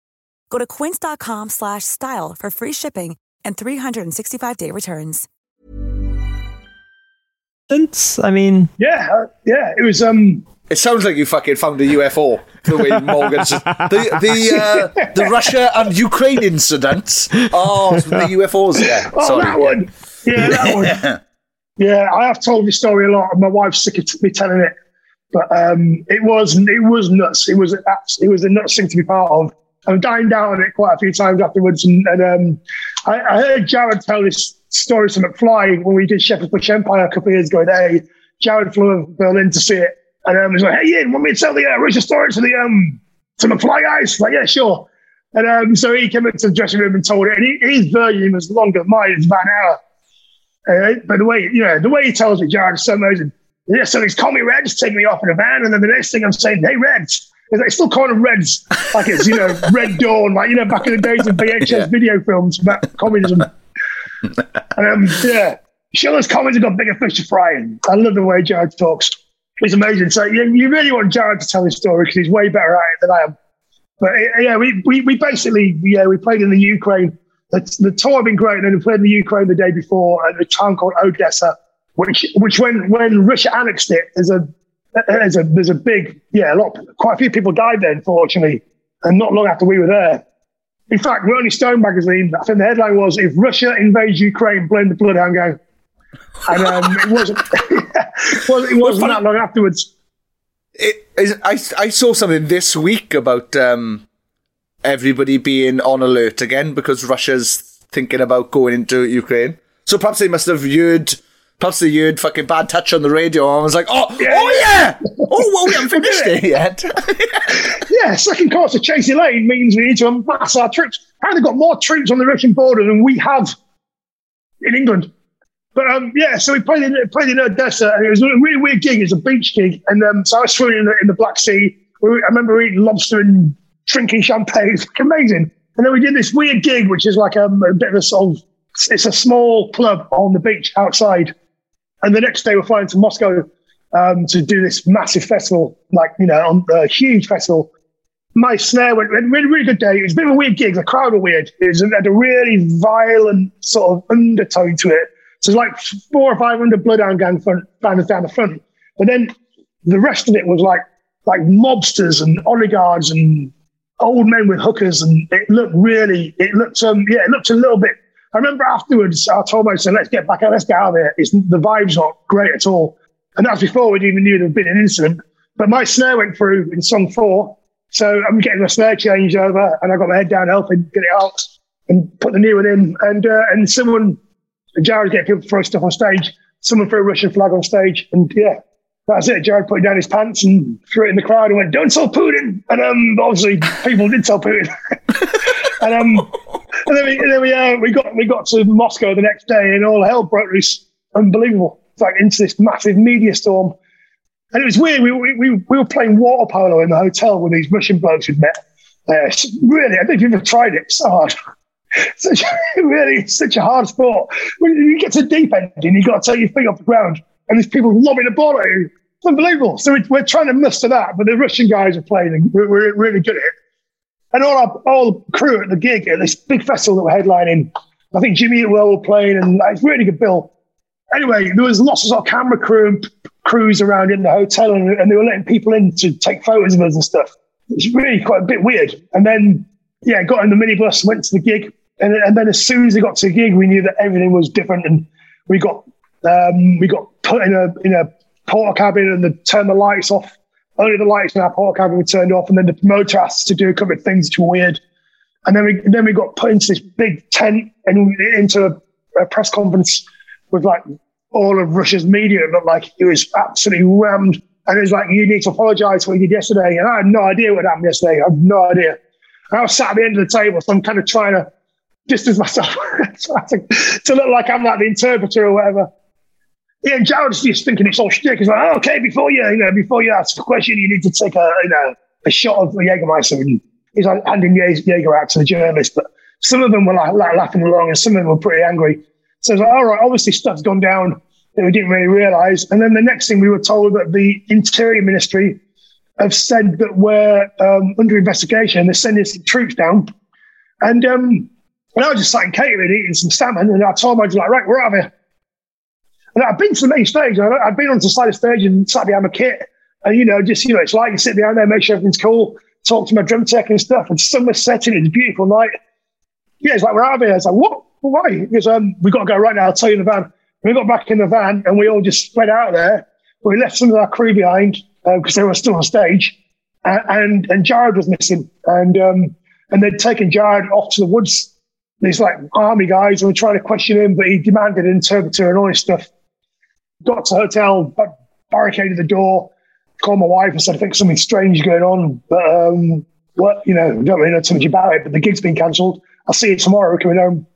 Go to quince.com slash style for free shipping and 365-day returns. I mean, Yeah, uh, yeah, it was. um It sounds like you fucking found a UFO. The way Morgan's the the uh, the Russia and Ukraine incidents. Oh, the UFOs. Yeah, Oh, sorry. that one. Yeah, that one. Yeah, I have told this story a lot, and my wife's sick of me telling it. But um, it was it was nuts. It was abs- it was a nuts thing to be part of. I dined down on it quite a few times afterwards, and, and um, I, I heard Jared tell this story to McFly when we did Shepherd's Bush Empire a couple of years ago. Hey, Jared flew to Berlin to see it, and um, he was like, "Hey, Ian, want me to tell the uh, Richard story to the um to McFly guys?" Like, yeah, sure. And um, so he came into the dressing room and told it, and he, his version was longer. Mine is about an hour. Uh, but the way, you know, the way he tells it, Jared, is so amazing. Yeah, so he's called me Reds, taking me off in a van, and then the next thing I'm saying, hey, Reds. It's like, still kind of Reds, like it's, you know, Red Dawn, like, you know, back in the days of VHS video films about communism. and, um, yeah, Schiller's comments have got bigger fish to fry. And I love the way Jared talks. It's amazing. So you, you really want Jared to tell his story because he's way better at it than I am. But uh, yeah, we, we, we basically, yeah, we played in the Ukraine. The, the tour had been great. And then we played in the Ukraine the day before at a town called Odessa, which, which when, when Russia annexed it, there's a, there's a, there's a big, yeah, a lot, quite a few people died there, unfortunately. And not long after we were there. In fact, Rolling Stone magazine, I think the headline was, if Russia invades Ukraine, blame the Bloodhound Gang. And um, it wasn't, wasn't, it wasn't that long afterwards. I, I saw something this week about um, everybody being on alert again because Russia's thinking about going into Ukraine. So perhaps they must have heard Plus, they heard fucking bad touch on the radio. I was like, oh, oh yeah! Oh, well, we haven't finished it yet. yeah, second course of Chasey Lane means we need to amass our troops. Apparently, got more troops on the Russian border than we have in England. But um, yeah, so we played in played in Odessa, and it was a really weird gig. It was a beach gig, and um, so I was swimming in the, in the Black Sea. We, I remember eating lobster and drinking champagne. It's amazing. And then we did this weird gig, which is like um, a bit of a sort of it's a small club on the beach outside. And the next day we're flying to Moscow um, to do this massive festival, like you know, on a huge festival. My snare went, went really, really good day. It was a bit of a weird gig. The crowd were weird. It, was, it had a really violent sort of undertone to it. So it's like four or five hundred Bloodhound Gang banners down the front. But then the rest of it was like like mobsters and oligarchs and old men with hookers, and it looked really, it looked, um, yeah, it looked a little bit. I remember afterwards, I told my son, "Let's get back out, let's get out of here." It's the vibe's not great at all, and that's before we'd even knew there'd been an incident. But my snare went through in song four, so I'm getting my snare changed over, and I got my head down helping get it out and put the new one in, and uh, and someone Jared getting people throw stuff on stage. Someone threw a Russian flag on stage, and yeah, that's it. Jared put down his pants and threw it in the crowd and went, "Don't tell Putin!" And um, obviously people did tell Putin. and um, and then we, and then we, uh, we got we got to Moscow the next day, and all hell broke loose. Unbelievable! Like into this massive media storm, and it was weird. We we, we, we were playing water polo in the hotel with these Russian blokes we'd met. Uh, really, I don't know if you've ever tried it. It's so hard. such really such a hard sport. When you get to deep end and you've got to take your feet off the ground, and there's people lobbing the ball at you. It's unbelievable. So we're, trying to muster that, but the Russian guys are playing, and we're, we're really good at it. And all our all crew at the gig at this big festival that we're headlining, I think Jimmy Eat World were playing, and it's really good bill. Anyway, there was lots of, sort of camera crew and crews around in the hotel, and, and they were letting people in to take photos of us and stuff. It's really quite a bit weird. And then, yeah, got in the minibus, went to the gig, and, and then as soon as we got to the gig, we knew that everything was different, and we got um, we got put in a in a porta cabin and they turned the lights off. Only the lights in our porta cabin were turned off, and then the promoter asked to do a couple of things which were weird. And then we then we got put into this big tent and into a, a press conference with like all of Russia's media. Looked like it was absolutely rammed. And it was like, you need to apologize for what you did yesterday. And I had no idea what happened yesterday. I have no idea. And I was sat at the end of the table, so I'm kind of trying to distance myself to, to look like I'm like the interpreter or whatever. Yeah, Jared's just thinking it's all shtick. He's like, oh, okay, before you, you know, before you ask a question, you need to take a, you know, a shot of the Jägermeister. And he's like handing Jaeger out to the journalist. But some of them were like, like laughing along and some of them were pretty angry. So it's like, all right, obviously stuff's gone down that we didn't really realize. And then the next thing we were told that the Interior Ministry have said that we're um, under investigation. They're sending some troops down. And um, and I was just sat in catering eating some salmon, and I told was like, right, we're out of here. And I've been to the main stage. I've been on the side of stage and sat behind my kit. And, you know, just, you know, it's like you sit behind there, make sure everything's cool, talk to my drum tech and stuff. And summer setting, it's a beautiful night. Yeah, it's like, we're out of here. It's like, what? Why? Because um, we've got to go right now. I'll tell you in the van. We got back in the van and we all just spread out there. We left some of our crew behind because uh, they were still on stage. And, and, and Jared was missing. And, um, and they'd taken Jared off to the woods these like army guys and were trying to question him, but he demanded an interpreter and all this stuff. Got to the hotel, barricaded the door, called my wife and said, I think something strange is going on. But um, what, you know, don't really know too much about it, but the gig's been cancelled. I'll see you tomorrow coming home.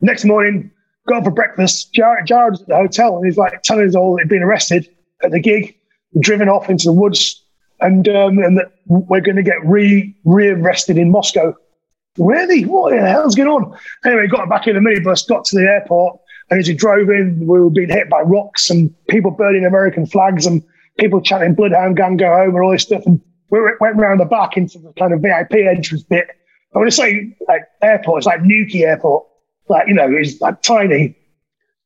Next morning, got for breakfast. Jared, Jared's at the hotel and he's like telling us all he'd been arrested at the gig, driven off into the woods, and um, and that we're going to get re re arrested in Moscow really? What the hell's going on? Anyway, got back in the minibus, got to the airport, and as we drove in, we were being hit by rocks and people burning American flags and people chanting Bloodhound Gang go home and all this stuff. And we went around the back into the kind of VIP entrance bit. I want to say like airport, it's like Newquay Airport. Like, you know, it's like tiny.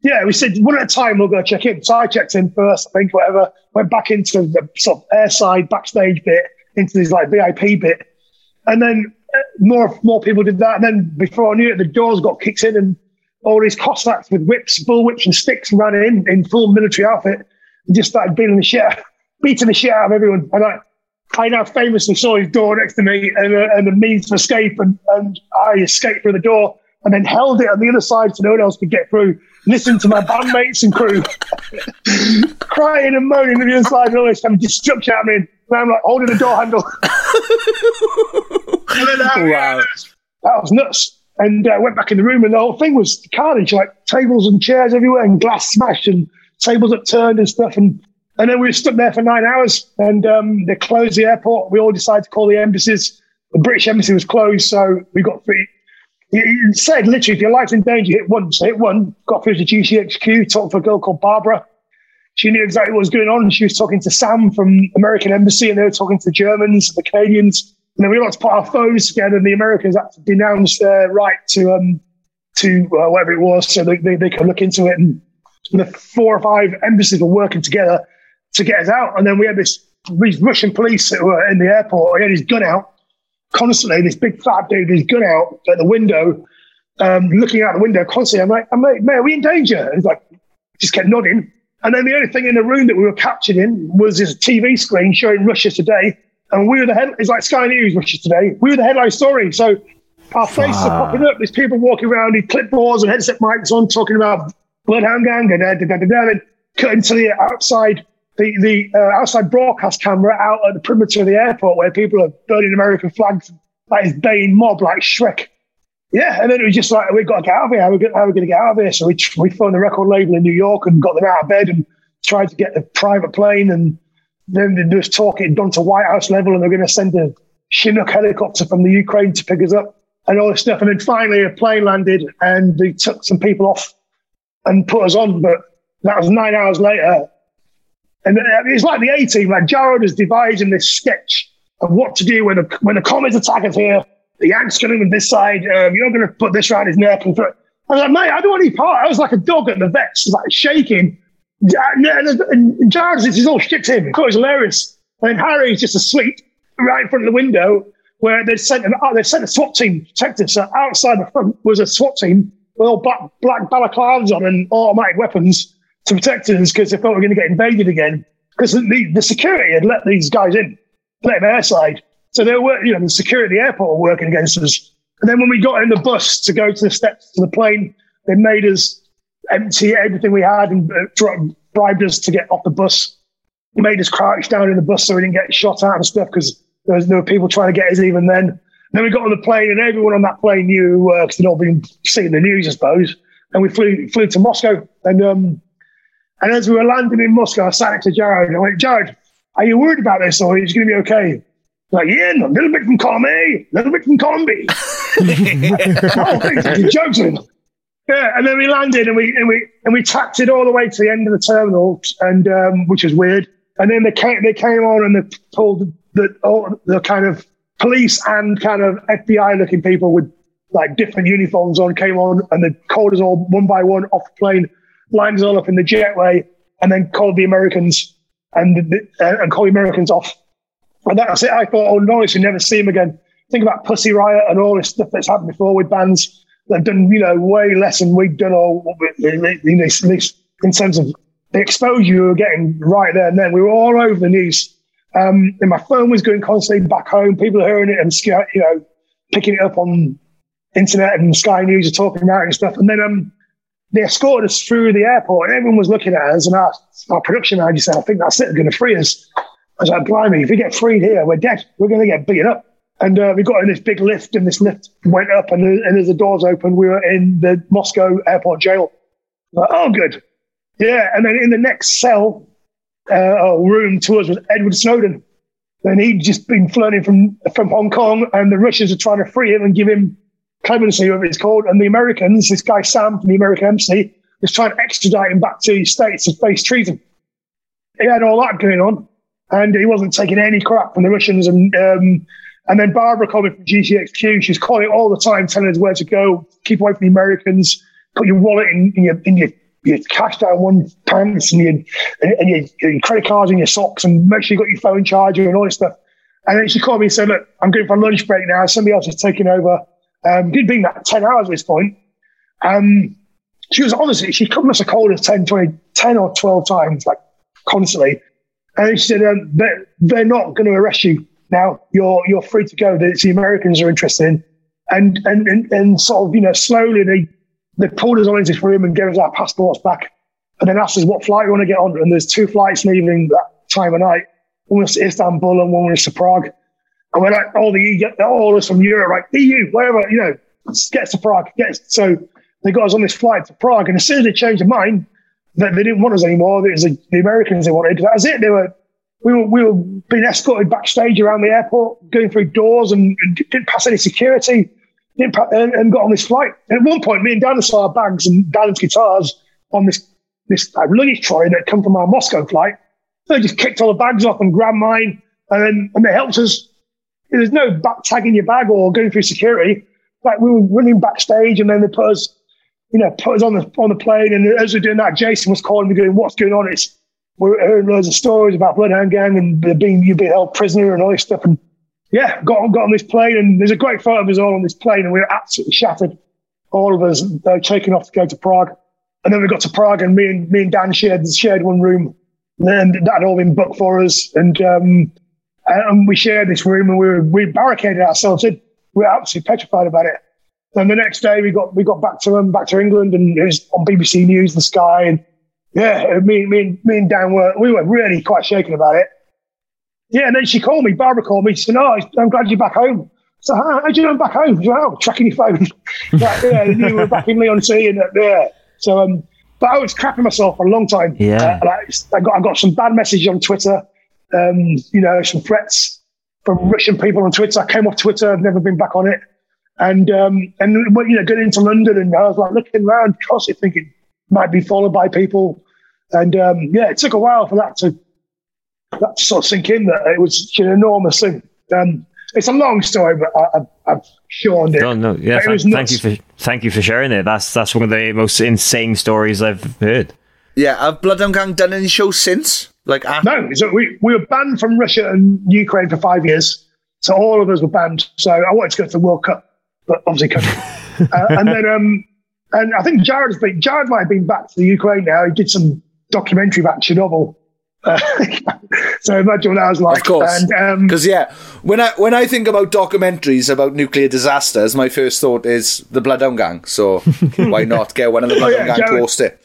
Yeah, we said one at a time we'll go check in. So I checked in first, I think, whatever. Went back into the sort of airside backstage bit, into this like VIP bit. And then uh, more more people did that. And then before I knew it, the doors got kicked in and all these Cossacks with whips, bull whips and sticks ran in in full military outfit and just started beating the shit, beating the shit out of everyone. And I, I now famously saw his door next to me and, uh, and the means to escape, and, and I escaped through the door. and then held it on the other side so no one else could get through. Listened to my bandmates and crew crying and moaning on the other side and all this kind of destruction happening. And I'm like holding the door handle. Wow. That was nuts. And uh, went back in the room, and the whole thing was carnage like tables and chairs everywhere, and glass smashed, and tables upturned and stuff. And and then we were stuck there for nine hours, and um, they closed the airport. We all decided to call the embassies. The British embassy was closed, so we got free. It said literally, if your life's in danger, hit one. So hit one. Got through to GCHQ, talked to a girl called Barbara. She knew exactly what was going on. She was talking to Sam from American Embassy, and they were talking to the Germans, the Canadians. And then we had to put our phones together, and the Americans had to denounce their right to um to uh, whatever it was, so they, they, they could look into it. And the four or five embassies were working together to get us out. And then we had this these Russian police that were in the airport. He had his gun out constantly. This big fat dude, with his gun out at the window, um, looking out the window constantly. I'm like, I'm like, man, are we in danger? And he's like, just kept nodding. And then the only thing in the room that we were captured in was this TV screen showing Russia today. And we were the head, it's like Sky News, Russia today. We were the headline story. So our faces are popping up. There's people walking around with clipboards and headset mics on talking about Bloodhound Gang and da, da, da, da, and cutting to the outside, the, the uh, outside broadcast camera out at the perimeter of the airport where people are burning American flags like this baying mob like Shrek. Yeah, and then it was just like, we've got to get out of here. How are we, go- how are we going to get out of here? So we, we phoned the record label in New York and got them out of bed and tried to get a private plane. And then was talk it done to White House level and they're going to send a Chinook helicopter from the Ukraine to pick us up and all this stuff. And then finally a plane landed and they took some people off and put us on. But that was nine hours later. And it's like the A team, like Jared is devising this sketch of what to do when a, when a comets attack us here. The Yanks coming with this side. Um, you're going to put this around his neck. And throw it. I was like, mate, I don't want any part. I was like a dog at the vet's, like shaking. This is all shit to him. I it was hilarious. And Harry's just asleep right in front of the window where they sent an, oh, uh, they sent a SWAT team to protect us. So outside the front was a SWAT team with all black, black balaclavas on and automatic weapons to protect us because they thought we were going to get invaded again. Because the, the security had let these guys in, let them airside. So they were, you know, the security at the airport were working against us. And then when we got in the bus to go to the steps to the plane, they made us empty everything we had and uh, bribed us to get off the bus. Made us crouch down in the bus so we didn't get shot at and stuff because there, there were people trying to get us even then. Then we got on the plane and everyone on that plane knew because they'd all been seeing the news, I suppose. And we flew flew to Moscow. And um, and as we were landing in Moscow, I sat next to Jared and I went, Jared, are you worried about this or is it going to be okay? Like, yeah, a little bit from column A, a little bit from column B. oh, him. Yeah, and then we landed and we and we and we tacked it all the way to the end of the terminal, and um, which was weird. And then they came they came on and they pulled the all the kind of police and kind of FBI looking people with like different uniforms on came on and they called us all one by one off the plane, lined us all up in the jetway, and then called the Americans and the, uh, and called the Americans off. And that's it. I thought, oh no, should never see him again. Think about Pussy Riot and all this stuff that's happened before with bands. They've done, you know, way less than we've done, or you know, in terms of the exposure we were getting right there and then. We were all over the news. Um, and my phone was going constantly back home. People are hearing it and, you know, picking it up on internet and Sky News are talking about it and stuff. And then um, they escorted us through the airport and everyone was looking at us. And our, our production manager said, I think that's it. They're going to free us. I was like, blimey, if we get freed here, we're dead. We're going to get beaten up. And uh, we got in this big lift, and this lift went up, and, and as the doors opened, we were in the Moscow airport jail. Like, oh, good. Yeah. And then in the next cell uh, or room to us was Edward Snowden. And he'd just been flown from, from Hong Kong, and the Russians are trying to free him and give him clemency, whatever it's called. And the Americans, this guy Sam from the American Embassy, was trying to extradite him back to the States to face treason. He had all that going on, and he wasn't taking any crap from the Russians. And um, and then Barbara called me from GCHQ. She's calling all the time, telling us where to go, keep away from the Americans, put your wallet in, in your in your your cash down one pants and your and your, your credit cards in your socks, and make sure you got your phone charger and all this stuff. And then she called me and said, "Look, I'm going for a lunch break now. Somebody else is taking over." Um, it'd been that 10 hours at this point. Um, she was honestly, she must have called us 10, 20, 10 or 12 times, like constantly. And she said, um, they're, they're not going to arrest you now. You're, you're free to go. The, the Americans are interested in. and and and, and sort of you know slowly they they pulled us all into this room and gave us our passports back, and then asked us what flight we want to get on. And there's two flights leaving that time of night. One was to Istanbul and one was to Prague. And we're like, oh, all the all us from Europe, like EU, wherever, you know, get to Prague. Get so they got us on this flight to Prague, and as soon as they changed their mind that they didn't want us anymore, it was the, the Americans they wanted. That was it. They were we were we were being escorted backstage around the airport, going through doors, and, and didn't pass any security. Didn't pa- and, and got on this flight. And at one point, me and Dan saw our bags and Dan's guitars on this this luggage trolley that come from our Moscow flight. They just kicked all the bags off and grabbed mine, and then and they helped us. There's no back tagging your bag or going through security. Like we were running backstage, and then they put us, you know, put us on the on the plane. And as we are doing that, Jason was calling me, going, "What's going on?" It's we're hearing loads of stories about Bloodhound Gang and being you being held prisoner and all this stuff. And yeah, got on got on this plane, and there's a great photo of us all on this plane, and we were absolutely shattered. All of us uh, taking off to go to Prague, and then we got to Prague, and me and me and Dan shared shared one room. And that had all been booked for us, and um, and we shared this room, and we were, we barricaded ourselves in. We were absolutely petrified about it. Then the next day, we got we got back to um, back to England, and it was on BBC News, the Sky, and yeah, me, me, me and Dan were we were really quite shaken about it. Yeah, and then she called me. Barbara called me. She said, "No, I'm glad you're back home." So how, how do you know I'm back home? She said, oh, tracking your phone. like, yeah, you were back in Leigh-on-Sea, and uh, yeah. So um, but I was crapping myself for a long time. Yeah. Uh, like, I got I got some bad messages on Twitter. Um, you know, some threats from Russian people on Twitter. I came off Twitter. I've never been back on it. And um, and you know, getting into London, and I was like looking around, constantly thinking, might be followed by people. And um, yeah, it took a while for that to that to sort of sink in that it was an enormous thing. Um, it's a long story, but I, have I've shortened it. No, no, yeah. But it Thank, thank you for thank you for sharing it. That's that's one of the most insane stories I've heard. Yeah, have Bloodhound Gang done any shows since? Like, after? No, so we, we were banned from Russia and Ukraine for five years. So all of us were banned. So I wanted to go to the World Cup, but obviously couldn't. uh, and then, um, and I think Jared's been, Jared might have been back to the Ukraine now. He did some documentary about Chernobyl. Uh, so imagine what that was like. Of course, And, um, because yeah, when I when I think about documentaries about nuclear disasters, my first thought is the Bloodhound Gang. So why not get one of the Oh, Bloodhound yeah, Gang to host it?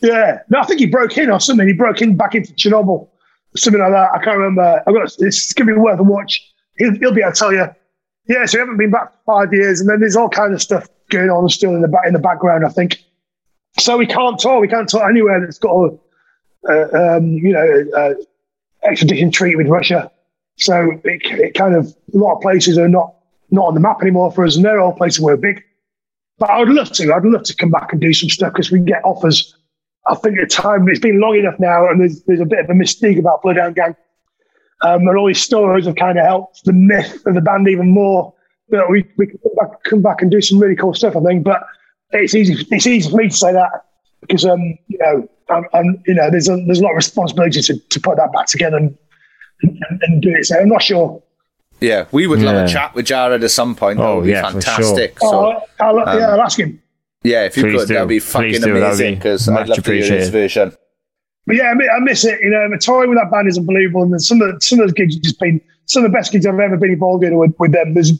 Yeah, no, I think he broke in or something. He broke in back into Chernobyl, something like that. I can't remember. I've got it's gonna be worth a watch. He'll, he'll be able to tell you. Yeah, so we haven't been back for five years, and then there's all kind of stuff going on still in the back in the background. I think. So we can't tour. We can't tour anywhere that's got a, um, you know, extradition treaty with Russia. So it, it kind of a lot of places are not not on the map anymore for us, and they're all places where we're big. But I would love to. I'd love to come back and do some stuff because we can get offers. I think the time it's been long enough now, and there's there's a bit of a mystique about Bloodhound Gang, um, and all these stories have kind of helped the myth of the band even more. But we we can come back, come back and do some really cool stuff. I think, but it's easy it's easy for me to say that because um you know I'm, I'm you know there's a there's a lot of responsibility to, to put that back together and, and and do it. So I'm not sure. Yeah, we would love Yeah. a chat with Jared at some point. That Oh, would be yeah, for sure. fantastic. So, oh, I'll, um, yeah, I'll ask him. yeah, if you Please could, do. that'd be fucking do. Amazing because I'd love to hear his version. But yeah, I, miss it. You know, the touring with that band is unbelievable, and some of the, some of those gigs have just been some of the best gigs I've ever been involved in with, with them. There's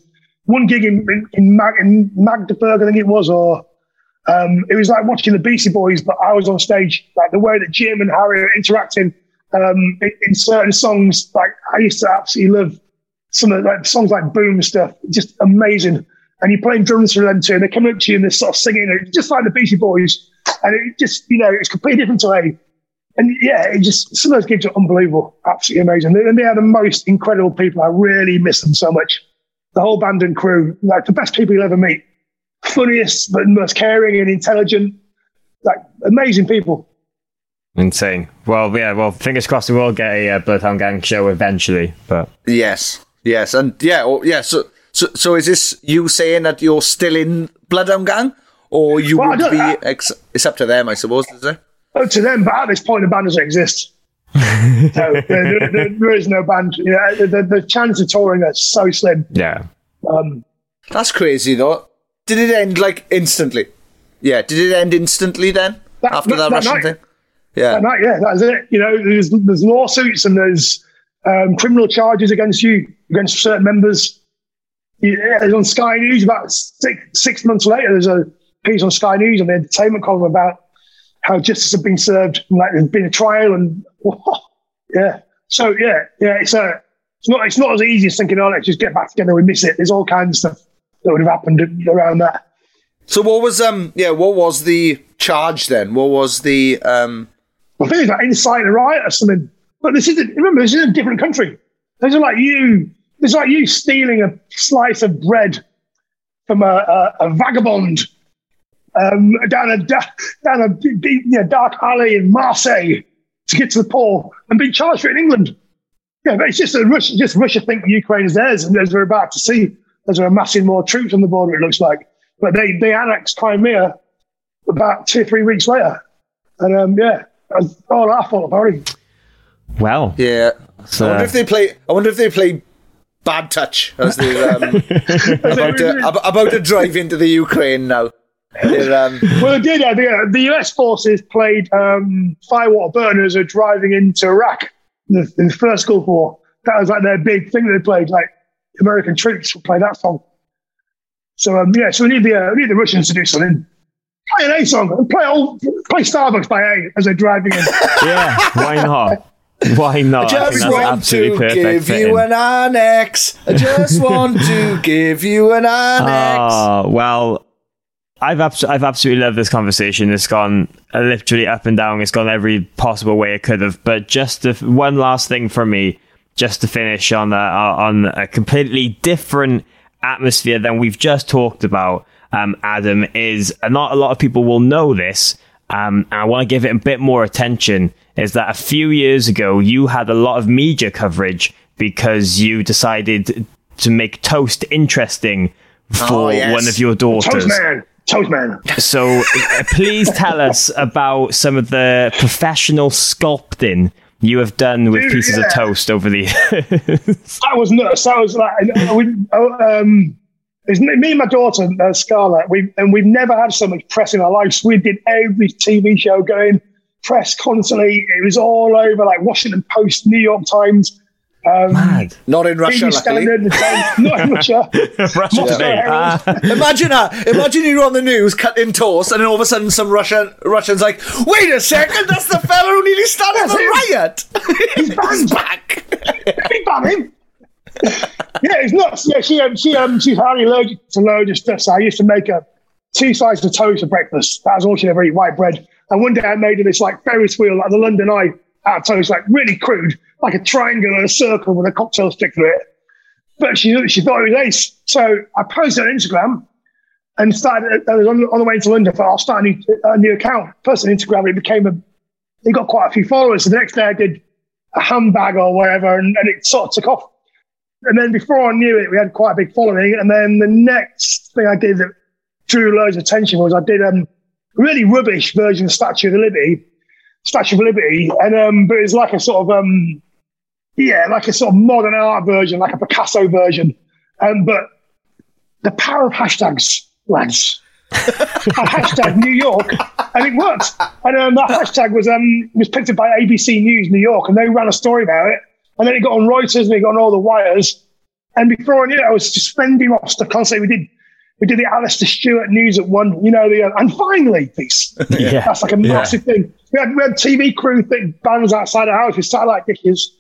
one gig in in, Mag, in Magdeburg, I think it was, or um, it was like watching the Beastie Boys, but I was on stage. Like the way that Jim and Harry are interacting um, in, in certain songs, like I used to absolutely love some of the, like songs like Boom stuff, just amazing. And you're playing drums for them too, and they're coming up to you and they're sort of singing, just like the Beastie Boys. And it just, you know, it's completely different to a and yeah, it just some of those gigs are unbelievable, absolutely amazing. And they are the most incredible people. I really miss them so much. The whole band and crew, like the best people you'll ever meet, funniest but most caring and intelligent, like amazing people. Insane. Well, yeah. Well, fingers crossed we will get a uh, Bloodhound Gang show eventually. But Yes, yes, and yeah, oh, yeah. So, so, so is this you saying that you're still in Bloodhound Gang, or you Well, would be? I- Ex- it's up to them, I suppose. Is it? Oh, to them, but at this point, the band doesn't exist. So there, there- there- there is no band. You know, the, the, the chance of touring is so slim. yeah, Um, That's crazy, though. Did it end like instantly? Yeah, did it end instantly then That- after that, that- that Russian night. thing? Yeah, And that, yeah, that's it. You know, there's there's lawsuits and there's um, criminal charges against you against certain members. Yeah, it was on Sky News about six, six months later. There's a piece on Sky News on the entertainment column about how justice had been served, and, like there's been a trial, and yeah. So yeah, yeah, it's a, it's not, it's not as easy as thinking, oh, let's just get back together, we miss it. There's all kinds of stuff that would have happened around that. So what was um yeah what was the charge then? What was the um? I think it's like inciting a riot or something. But this isn't. Remember, this is a different country. This is like you. It's like you stealing a slice of bread from a, a, a vagabond um, down a down a deep, you know, dark alley in Marseille to get to the poor and being charged for it in England. Yeah, but it's just a Russia, just Russia think Ukraine is theirs, and as we're about to see, as they're amassing more troops on the border, it looks like. But they they annexed Crimea about two or three weeks later, and um, yeah, it's all our fault apparently. Well, yeah. So, I wonder if they play. I wonder if they play bad touch as they're um, about to about to drive into the Ukraine now. They're, um, well, they did. Uh, the, the US forces played um, firewater burners are driving into Iraq in the, in the first Gulf War. That was like their big thing they played. Like American troops would play that song. So um, yeah, so we need the uh, we need the Russians to do something. Play an A song. Play old, play Starbucks by A as they're driving in. yeah, why not? Why not? I I think just that's want absolutely to give fitting. you an annex. I just want to give you an annex. Oh, well, I've abs- I've absolutely loved this conversation. It's gone uh, literally up and down. It's gone every possible way it could have. But just the, one last thing from me, just to finish on a, on a completely different atmosphere than we've just talked about. Um, Adam is uh, not a lot of people will know this. Um, and I want to give it a bit more attention. Is that a few years ago you had a lot of media coverage because you decided to make toast interesting for Oh, yes. one of your daughters. Toast man. So uh, please tell us about some of the professional sculpting you have done with Dude, pieces yeah. of toast over the years. That was nuts. That was like, we, oh, um, it's me me and my daughter, uh, Scarlett, we, and we've never had so much press in our lives. We did every TV show going, press constantly. It was all over, like Washington Post, New York Times. Um, Mad. Not in Russia, luckily. Standard, the Times, not in Russia. Russia Moscow today. Ah. Imagine that. Imagine you're on the news cutting toast, and then all of a sudden some Russian Russian's like, "Wait a second, that's the fella who nearly started That's the him. riot. He's back." Big ban him. yeah, it's nuts. Yeah, she um, she um, she's highly allergic to loads of stuff. So I used to make her two slices of toast for breakfast. That was all she'd ever eat, white bread. And one day I made her this like Ferris wheel, like the London Eye, of toast, like really crude, like a triangle and a circle with a cocktail stick through it. But she she thought it was ace. So I posted on Instagram and started. I was on, on the way to London. Thought I'll start a new, a new account. First on Instagram, it became a. It got quite a few followers. So the next day I did a handbag or whatever, and, and it sort of took off. And then before I knew it, we had quite a big following. And then the next thing I did that drew loads of attention was I did um, a really rubbish version of Statue of Liberty, Statue of Liberty, and um, but it's like a sort of um, yeah, like a sort of modern art version, like a Picasso version. Um, but the power of hashtags, lads. I hashtag New York, and it worked. And um, that hashtag was um was picked up by ABC News New York, and they ran a story about it. And then it got on Reuters, and it got on all the wires. And before I knew it, I was just off stuff constantly. We did we did the Alastair Stewart news at one, you know, the uh, and finally piece. Yeah. That's like a massive thing. We had we had TV crew thing bands outside our house with satellite dishes.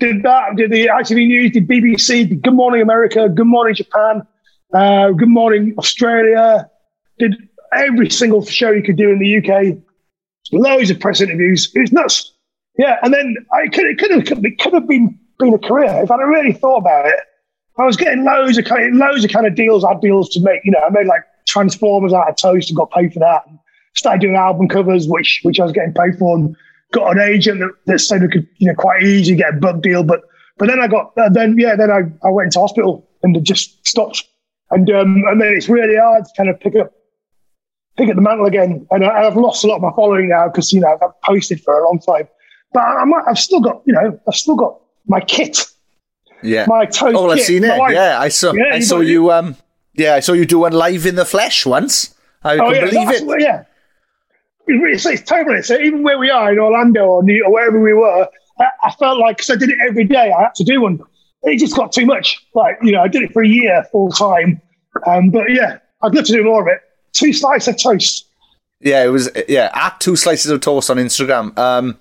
Did that? Did the ITV News? Did BBC? Did Good Morning America? Good Morning Japan? Uh, Good Morning Australia? Did every single show you could do in the UK? Loads of press interviews. It was nuts. Yeah, and then I could it could have it could have been been a career if I'd really thought about it. I was getting loads of loads of kind of deals. I had deals to make. You know, I made like Transformers out of toast and got paid for that. And started doing album covers, which which I was getting paid for, and got an agent that, that said we could you know quite easy get a book deal. But but then I got uh, then yeah then I, I went into hospital and it just stopped. And um, and then it's really hard to kind of pick up pick up the mantle again. And I, I've lost a lot of my following now because you know I've posted for a long time. But I'm, I've still got you know I've still got my kit. Yeah. My toast Oh, I've seen it. Yeah, I saw. Yeah, I you saw you. Um. Yeah, I saw you do one live in the flesh once. I Oh, couldn't yeah, believe it. Yeah. It's, it's totally. So even where we are in Orlando or, New, or wherever we were, I, I felt like because I did it every day, I had to do one. it just got too much. Like, you know, I did it for a year full time. Um, but yeah, I'd love to do more of it. Two slices of toast. Yeah, it was yeah at two slices of toast on Instagram. Um,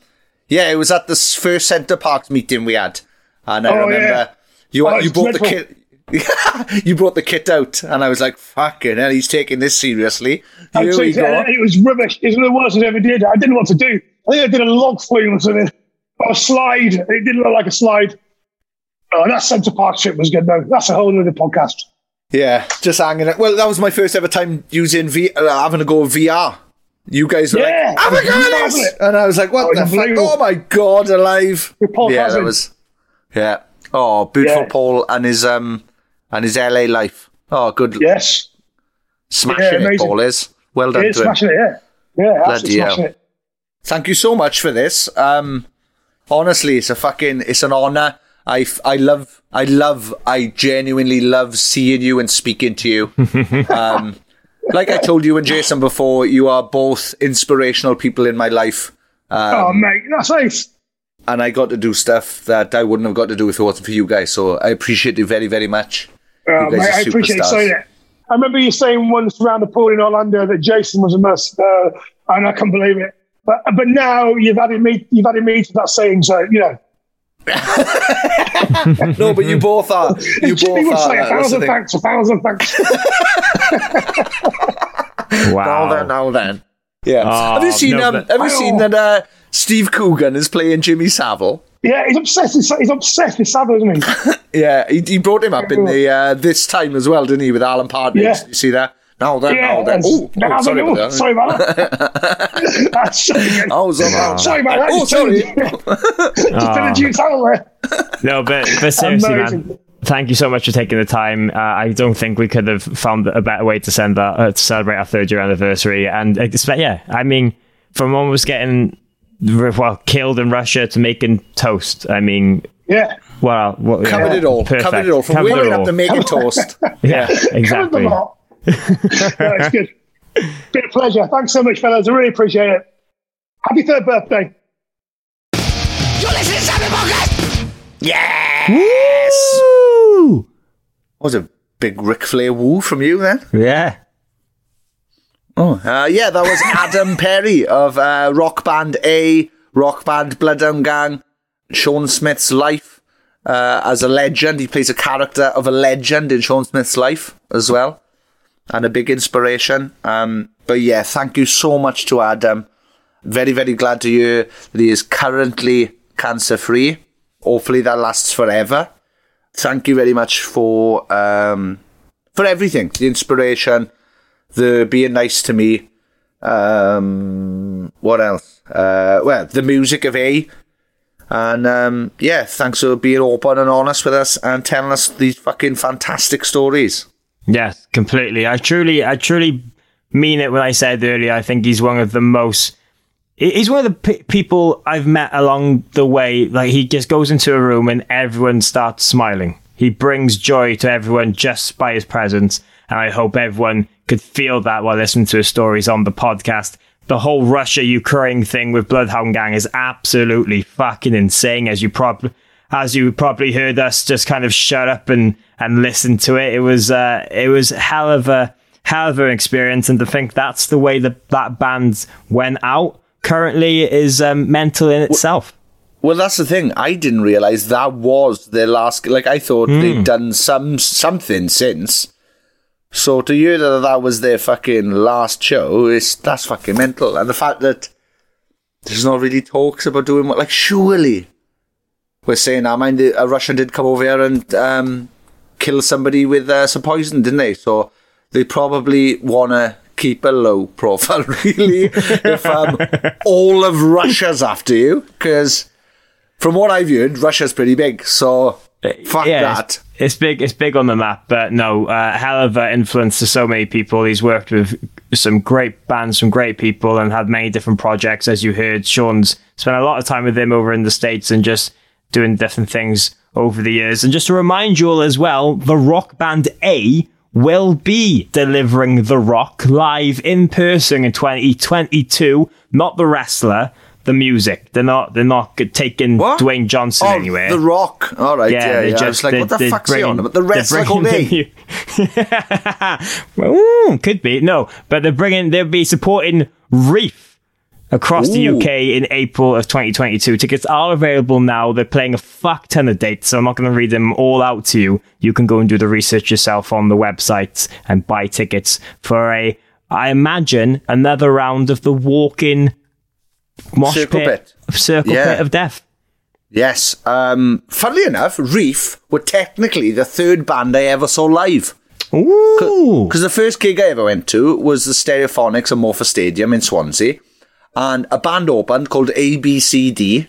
yeah, it was at this first Center Parcs meeting we had, and I Oh, remember yeah. you Oh, you brought the dreadful. kit. you brought the kit out, and I was like, "Fucking hell, he's taking this seriously." Here we go. It was rubbish. It was the worst I ever did. I didn't know what to do. I think I did a log flume or something. Or a slide. It didn't look like a slide. Oh, that Center Parc trip was good though. That's a whole other podcast. Yeah, just hanging it. Well, that was my first ever time using V, uh, having to go with VR. You guys were Yeah, like, "Have a go at this!" marvellous. and I was like, "What Oh, the fuck? Oh my god, alive!" Yeah, that was. Yeah. Oh, beautiful Yeah. Paul and his um and his LA life. Oh, good. Yes. Smashing Yeah, it. Paul is. Well done Yeah, to him. it, yeah. Yeah, Bloody absolutely hell. it. Thank you so much for this. Um, honestly, it's a fucking, it's an honor. I, I love, I love, I genuinely love seeing you and speaking to you. um, like I told you and Jason before, you are both inspirational people in my life. Um, oh, mate, that's nice. And I got to do stuff that I wouldn't have got to do if it wasn't for you guys. So I appreciate you very, very much. You guys mate, are I appreciate you superstars. saying it. I remember you saying once around the pool in Orlando that Jason was a must, uh, and I can't believe it. But but now you've added me, you've added me to that saying. So you know, no, but you both are. You Jimmy both would are. say a that's the thousand thanks, a thousand thanks. wow. Now then, now then. Yeah. Oh, have you seen? no, um, have you seen that? Uh, Steve Coogan is playing Jimmy Savile. yeah, he's obsessed. With, he's obsessed with Savile, isn't he? Yeah, he, he brought him up in the uh, this time as well, didn't he? With Alan Partridge. Yeah. You see that? Now then, yeah, now then. Oh, now oh, sorry about oh, that. sorry about that. That's sorry, again. Oh, sorry about sorry about that. Oh, Just sorry. did a- Just did a June Savile there. No, but, but seriously, man, thank you so much for taking the time. Uh, I don't think we could have found a better way to send that uh, to celebrate our third year anniversary. And expect, yeah, I mean, from almost getting well killed in Russia to making toast. I mean, Yeah. well, what, Covered yeah, it all. perfect. Covered it all. From Covered waking it up all. to making toast. Yeah, exactly. Covered them all. no, it's good. Been a pleasure. Thanks so much, fellas. I really appreciate it. Happy third birthday. You're listening to Sapnin Podcast. Yes. Woo! was a big Ric Flair woo from you then. Yeah. Oh, uh, yeah, that was Adam Perry of uh, Rock Band A, Rock Band Bloodhound Gang, Sean Smith's life uh, as a legend. He plays a character of a legend in Sean Smith's life as well, and a big inspiration. Um, but yeah, thank you so much to Adam. Very, very glad to hear that he is currently cancer free. Hopefully, that lasts forever. Thank you very much for um, for everything, the inspiration the being nice to me. Um, what else? Uh, well, the music of A. And um, yeah, thanks for being open and honest with us and telling us these fucking fantastic stories. Yes, completely. I truly, I truly mean it when I said earlier. I think he's one of the most. He's one of the pe- people I've met along the way. Like he just goes into a room and everyone starts smiling. He brings joy to everyone just by his presence, and I hope everyone could feel that while listening to his stories on the podcast. The whole Russia Ukraine thing with Bloodhound Gang is absolutely fucking insane, as you probably as you probably heard us just kind of shut up and and listen to it. It was uh, it was hell of a hell of an experience, and to think that's the way that that band went out currently is um, mental in itself. Well, that's the thing. I didn't realize that was their last. Like I thought Hmm. they'd done some something since. So to hear that that was their fucking last show is that's fucking mental. And the fact that there's not really talks about doing what, like surely we're saying, I mind a Russian did come over here and um, kill somebody with uh, some poison, didn't they? So they probably want to keep a low profile, really, if um, all of Russia's after you, because from what I've heard, Russia's pretty big. So fuck yeah, that. It's, it's big. It's big on the map, but no, uh, hell of an influence to so many people. He's worked with some great bands, some great people, and had many different projects. As you heard, Sean's spent a lot of time with him over in the states and just doing different things over the years. And just to remind you all as well, the rock band A will be delivering the rock live in person in 2022. Not the wrestler, the music. They're not. They're not taking What? Dwayne Johnson Oh, anywhere. The Rock. All right, yeah, yeah. I was like, what the fuck's he on about? The Wrestling all day. the Ooh, could be no, but they're bringing. They'll be supporting Reef across the UK in April of 2022. Tickets are available now. They're playing a fuck ton of dates, so I'm not going to read them all out to you. You can go and do the research yourself on the website and buy tickets for a, I imagine, another round of the walk-in mosh Circle pit, circle Yeah. pit of death. Yes. Um, funnily enough, Reef were technically the third band I ever saw live. Ooh. Because the first gig I ever went to was the Stereophonics at Morfa Stadium in Swansea. And a band opened called ABCD,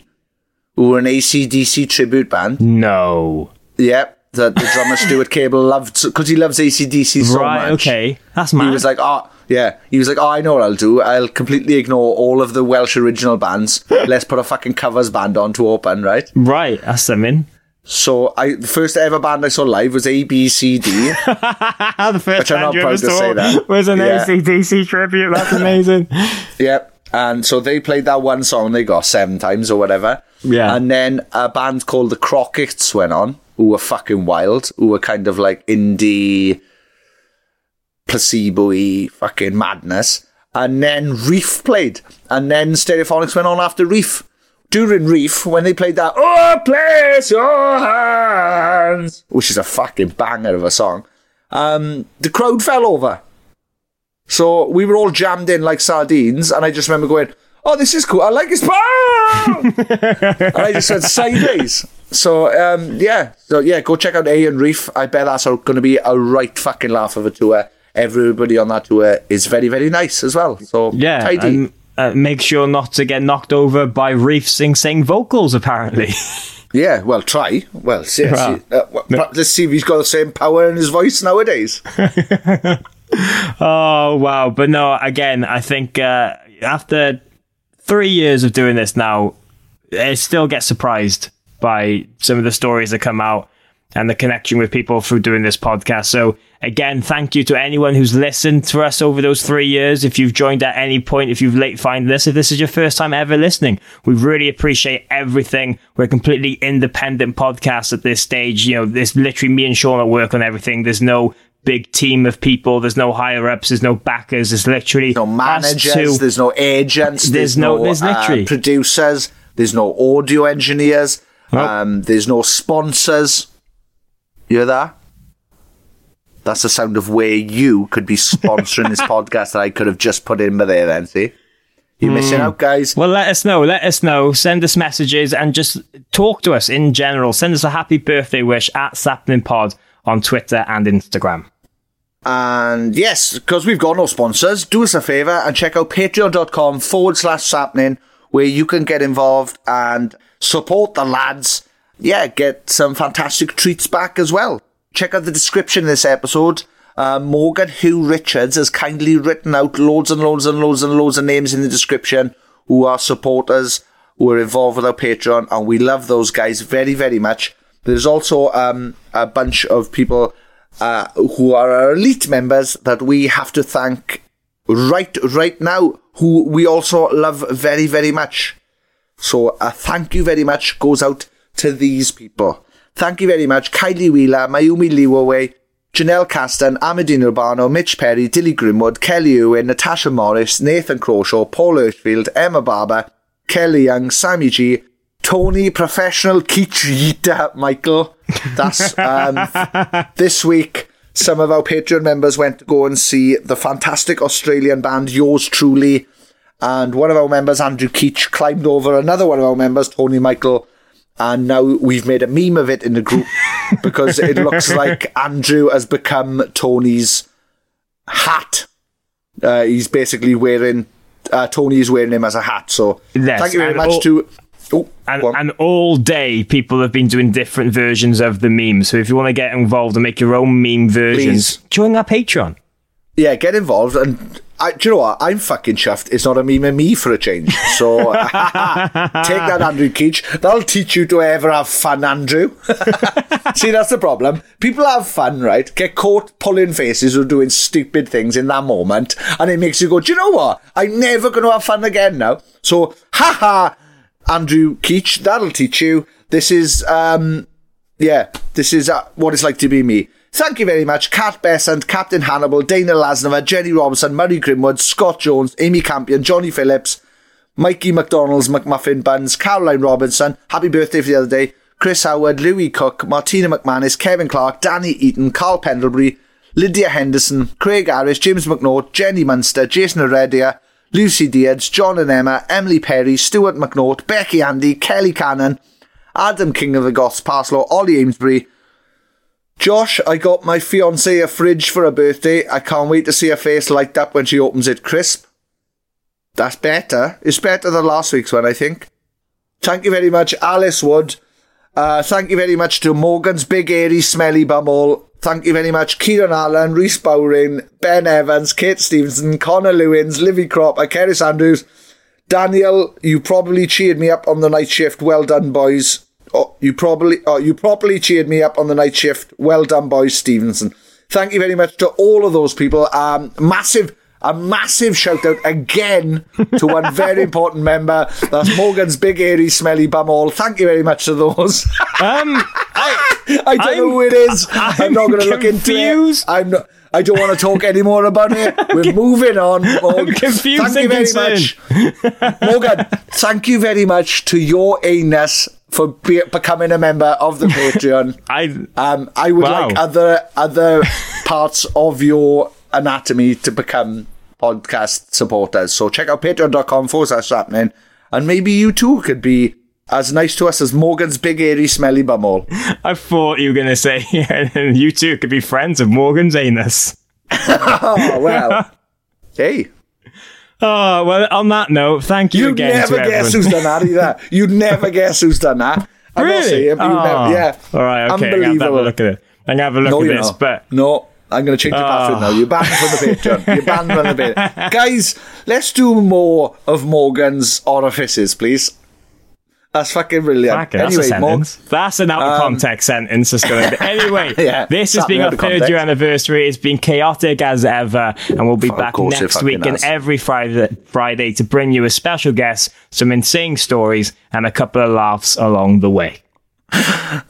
who were an ACDC tribute band. No. Yep. The, the drummer Stuart Cable loved, because he loves ACDC so right, much. okay. That's He mad. was like, oh, yeah. He was like, oh, I know what I'll do. I'll completely ignore all of the Welsh original bands. Let's put a fucking covers band on to open, right? right, that's something. So I, the first ever band I saw live was ABCD. the first Which I'm not you proud to saw say that. was an Yeah. ACDC tribute. That's amazing. Yep. And so they played that one song they got seven times or whatever. Yeah. And then a band called the Crockett's went on, who were fucking wild, who were kind of like indie, placebo-y fucking madness. And then Reef played. And then Stereophonics went on after Reef. During Reef, when they played that, Oh, place your hands, which is a fucking banger of a song, um, the crowd fell over. So we were all jammed in like sardines, and I just remember going, "Oh, this is cool. I like his power," and I just went sideways. So um, yeah, so yeah, go check out A and Reef. I bet that's going to be a right fucking laugh of a tour. Everybody on that tour is very very nice as well. So Yeah, tidy. and uh, make sure not to get knocked over by Reef Sing Sing vocals, apparently. yeah, well, try. Well, seriously, uh, well, let's see if he's got the same power in his voice nowadays. oh, wow. But no, again, I think uh, after three years of doing this now, I still get surprised by some of the stories that come out and the connection with people through doing this podcast. So, again, thank you to anyone who's listened to us over those three years. If you've joined at any point, if you've late find this, if this is your first time ever listening, we really appreciate everything. We're a completely independent podcast at this stage. You know, there's literally me and Sean at work on everything. There's no big team of people. There's no higher ups. There's no backers. There's literally no managers. There's no agents. There's There's, no- there's uh, literally- producers. There's no audio engineers. Nope. Um, there's no sponsors. You hear that? That's the sound of where you could be sponsoring this podcast that I could have just put in there. Then see, you're missing hmm. out, guys. Well, let us know. Let us know. Send us messages and just talk to us in general. Send us a happy birthday wish at Sapnin Pod on Twitter and Instagram. And yes, because we've got no sponsors, do us a favour and check out patreon.com forward slash sapnin where you can get involved and support the lads. Yeah, get some fantastic treats back as well. Check out the description of this episode. Uh, Morgan Hugh Richards has kindly written out loads and loads and loads and loads of names in the description who are supporters, who are involved with our Patreon, and we love those guys very, very much. There's also um, a bunch of people uh, who are our elite members that we have to thank right right now, who we also love very, very much. So a thank you very much goes out to these people. Thank you very much, Kylie Wheeler, Mayumi Liwaway, Janelle Caston, Amadine Urbano, Mitch Perry, Dilly Grimwood, Kelly Ewan, Natasha Morris, Nathan Crawshaw, Paul Earthfield, Emma Barber, Kelly Young, Sammy G, Tony Professional Kichita Michael. That's um, this week. Some of our Patreon members went to go and see the fantastic Australian band Yours Truly. And one of our members, Andrew Keach, climbed over another one of our members, Tony Michael. And now we've made a meme of it in the group because it looks like Andrew has become Tony's hat. Uh, he's basically wearing, uh, Tony is wearing him as a hat. So Yes, thank you very much all- to. Oh, And, and all day, people have been doing different versions of the meme. So if you want to get involved and make your own meme versions, Please. join our Patreon. yeah, get involved and I, do you know what? I'm fucking chuffed. It's not a meme of me for a change. So take that, Andrew Keach. That'll teach you to ever have fun, Andrew. See, that's the problem. People have fun, right? Get caught pulling faces or doing stupid things in that moment, and it makes you go, do you know what? I'm never going to have fun again now. So, haha, Andrew Keach, that'll teach you. This is, um, yeah, this is uh, what it's like to be me. Thank you very much, Kat Besant, Captain Hannibal, Dana Lasnova, Jenny Robinson, Murray Grimwood, Scott Jones, Amy Campion, Johnny Phillips, Mikey McDonald's McMuffin Buns, Caroline Robinson, happy birthday for the other day, Chris Howard, Louis Cook, Martina McManus, Kevin Clark, Danny Eaton, Carl Pendlebury, Lydia Henderson, Craig Harris, James McNaught, Jenny Munster, Jason Heredia, Lucy Diaz, John and Emma, Emily Perry, Stuart McNaught, Becky Andy, Kelly Cannon, Adam King of the Goths, Parslow, Ollie Amesbury, Josh, I got my fiancée a fridge for her birthday. I can't wait to see her face light up when she opens it crisp. That's better. It's better than last week's one, I think. Thank you very much, Alice Wood. Uh, thank you very much to Morgan's Big Airy Smelly Bumhole. Thank you very much, Kieran Allen, Reese Bowring, Ben Evans, Kate Stevenson, Connor Lewins, Livy Crop, Keris Andrews. Daniel, you probably cheered me up on the night shift. Well done, boys. Oh, you probably, oh, you properly cheered me up on the night shift. Well done, boys, Stevenson. Thank you very much to all of those people. Um, massive, a massive shout out again to one very important member. That's Morgan's big, airy, smelly bumhole. Thank you very much to those. Um, I, I don't I'm- know who it is. I'm, I'm not going to look into it. I'm not. I don't want to talk any more about it. We're moving on. Morgan. confused Thank you very concerned. much. Morgan, thank you very much to your anus for be- becoming a member of the Patreon. I Um, I would Wow. like other other parts of your anatomy to become podcast supporters. So check out patreon.com forward slash happening, and maybe you too could be as nice to us as Morgan's big airy smelly bumhole. I thought you were going to say you two could be friends of Morgan's anus. Oh well. hey, Oh, well, on that note, thank you you'd again never guess who's done that either. You'd never guess who's done that. I'm Really? saying, Oh. never, yeah. All right, okay. I'm going to have a look at it. I'm going to have a look No, at this, not. but no, I'm going to change your oh. password now. You're banned from the Patreon. You're banned from the Patreon. Guys, let's do more of Morgan's orifices, please. That's fucking brilliant. Fucking, that's a anyway, sentence. That's an out of Um, context sentence. It's going to be. Anyway, Yeah, this has been our third context. year anniversary. It's been chaotic as ever, and we'll be back next week and every Friday, Friday to bring you a special guest, some insane stories, and a couple of laughs along the way.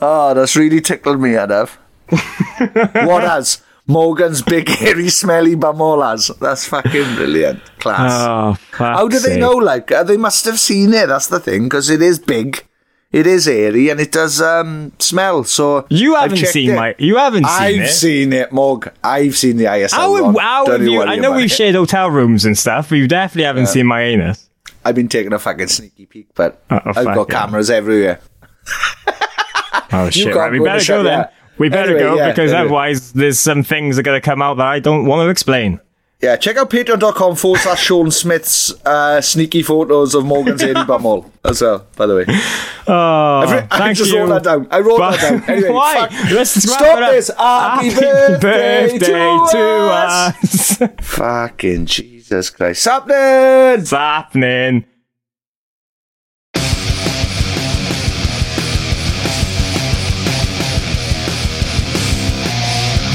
oh, that's really tickled me, Adav. what has? Morgan's big, hairy, smelly bumholas. That's fucking brilliant. Class. Oh, How do they sake. know? Like, uh, they must have seen it. That's the thing, because it is big, it is airy, and it does um, smell. So You haven't seen it. my. You haven't seen I've it. seen it, Morg. I've seen the ISL. How, how have you? I know we've it. shared hotel rooms and stuff, but you definitely haven't seen my anus. I've been taking a fucking sneaky peek, but Oh, I've got yeah. cameras everywhere. Oh shit! Right, we go in the better go then. We better Anyway, go yeah, because anyway. otherwise there's some things that are going to come out that I don't want to explain. Yeah, check out patreon.com forward slash Sean Smith's uh, sneaky photos of Morgan's airy bumhole as well, by the way. Oh, writ- I just you. wrote that down. I wrote But- that down. Anyway, Why? fuck. Let's Stop this. Happy birthday to to us. us. Fucking Jesus Christ. Happening! Happening?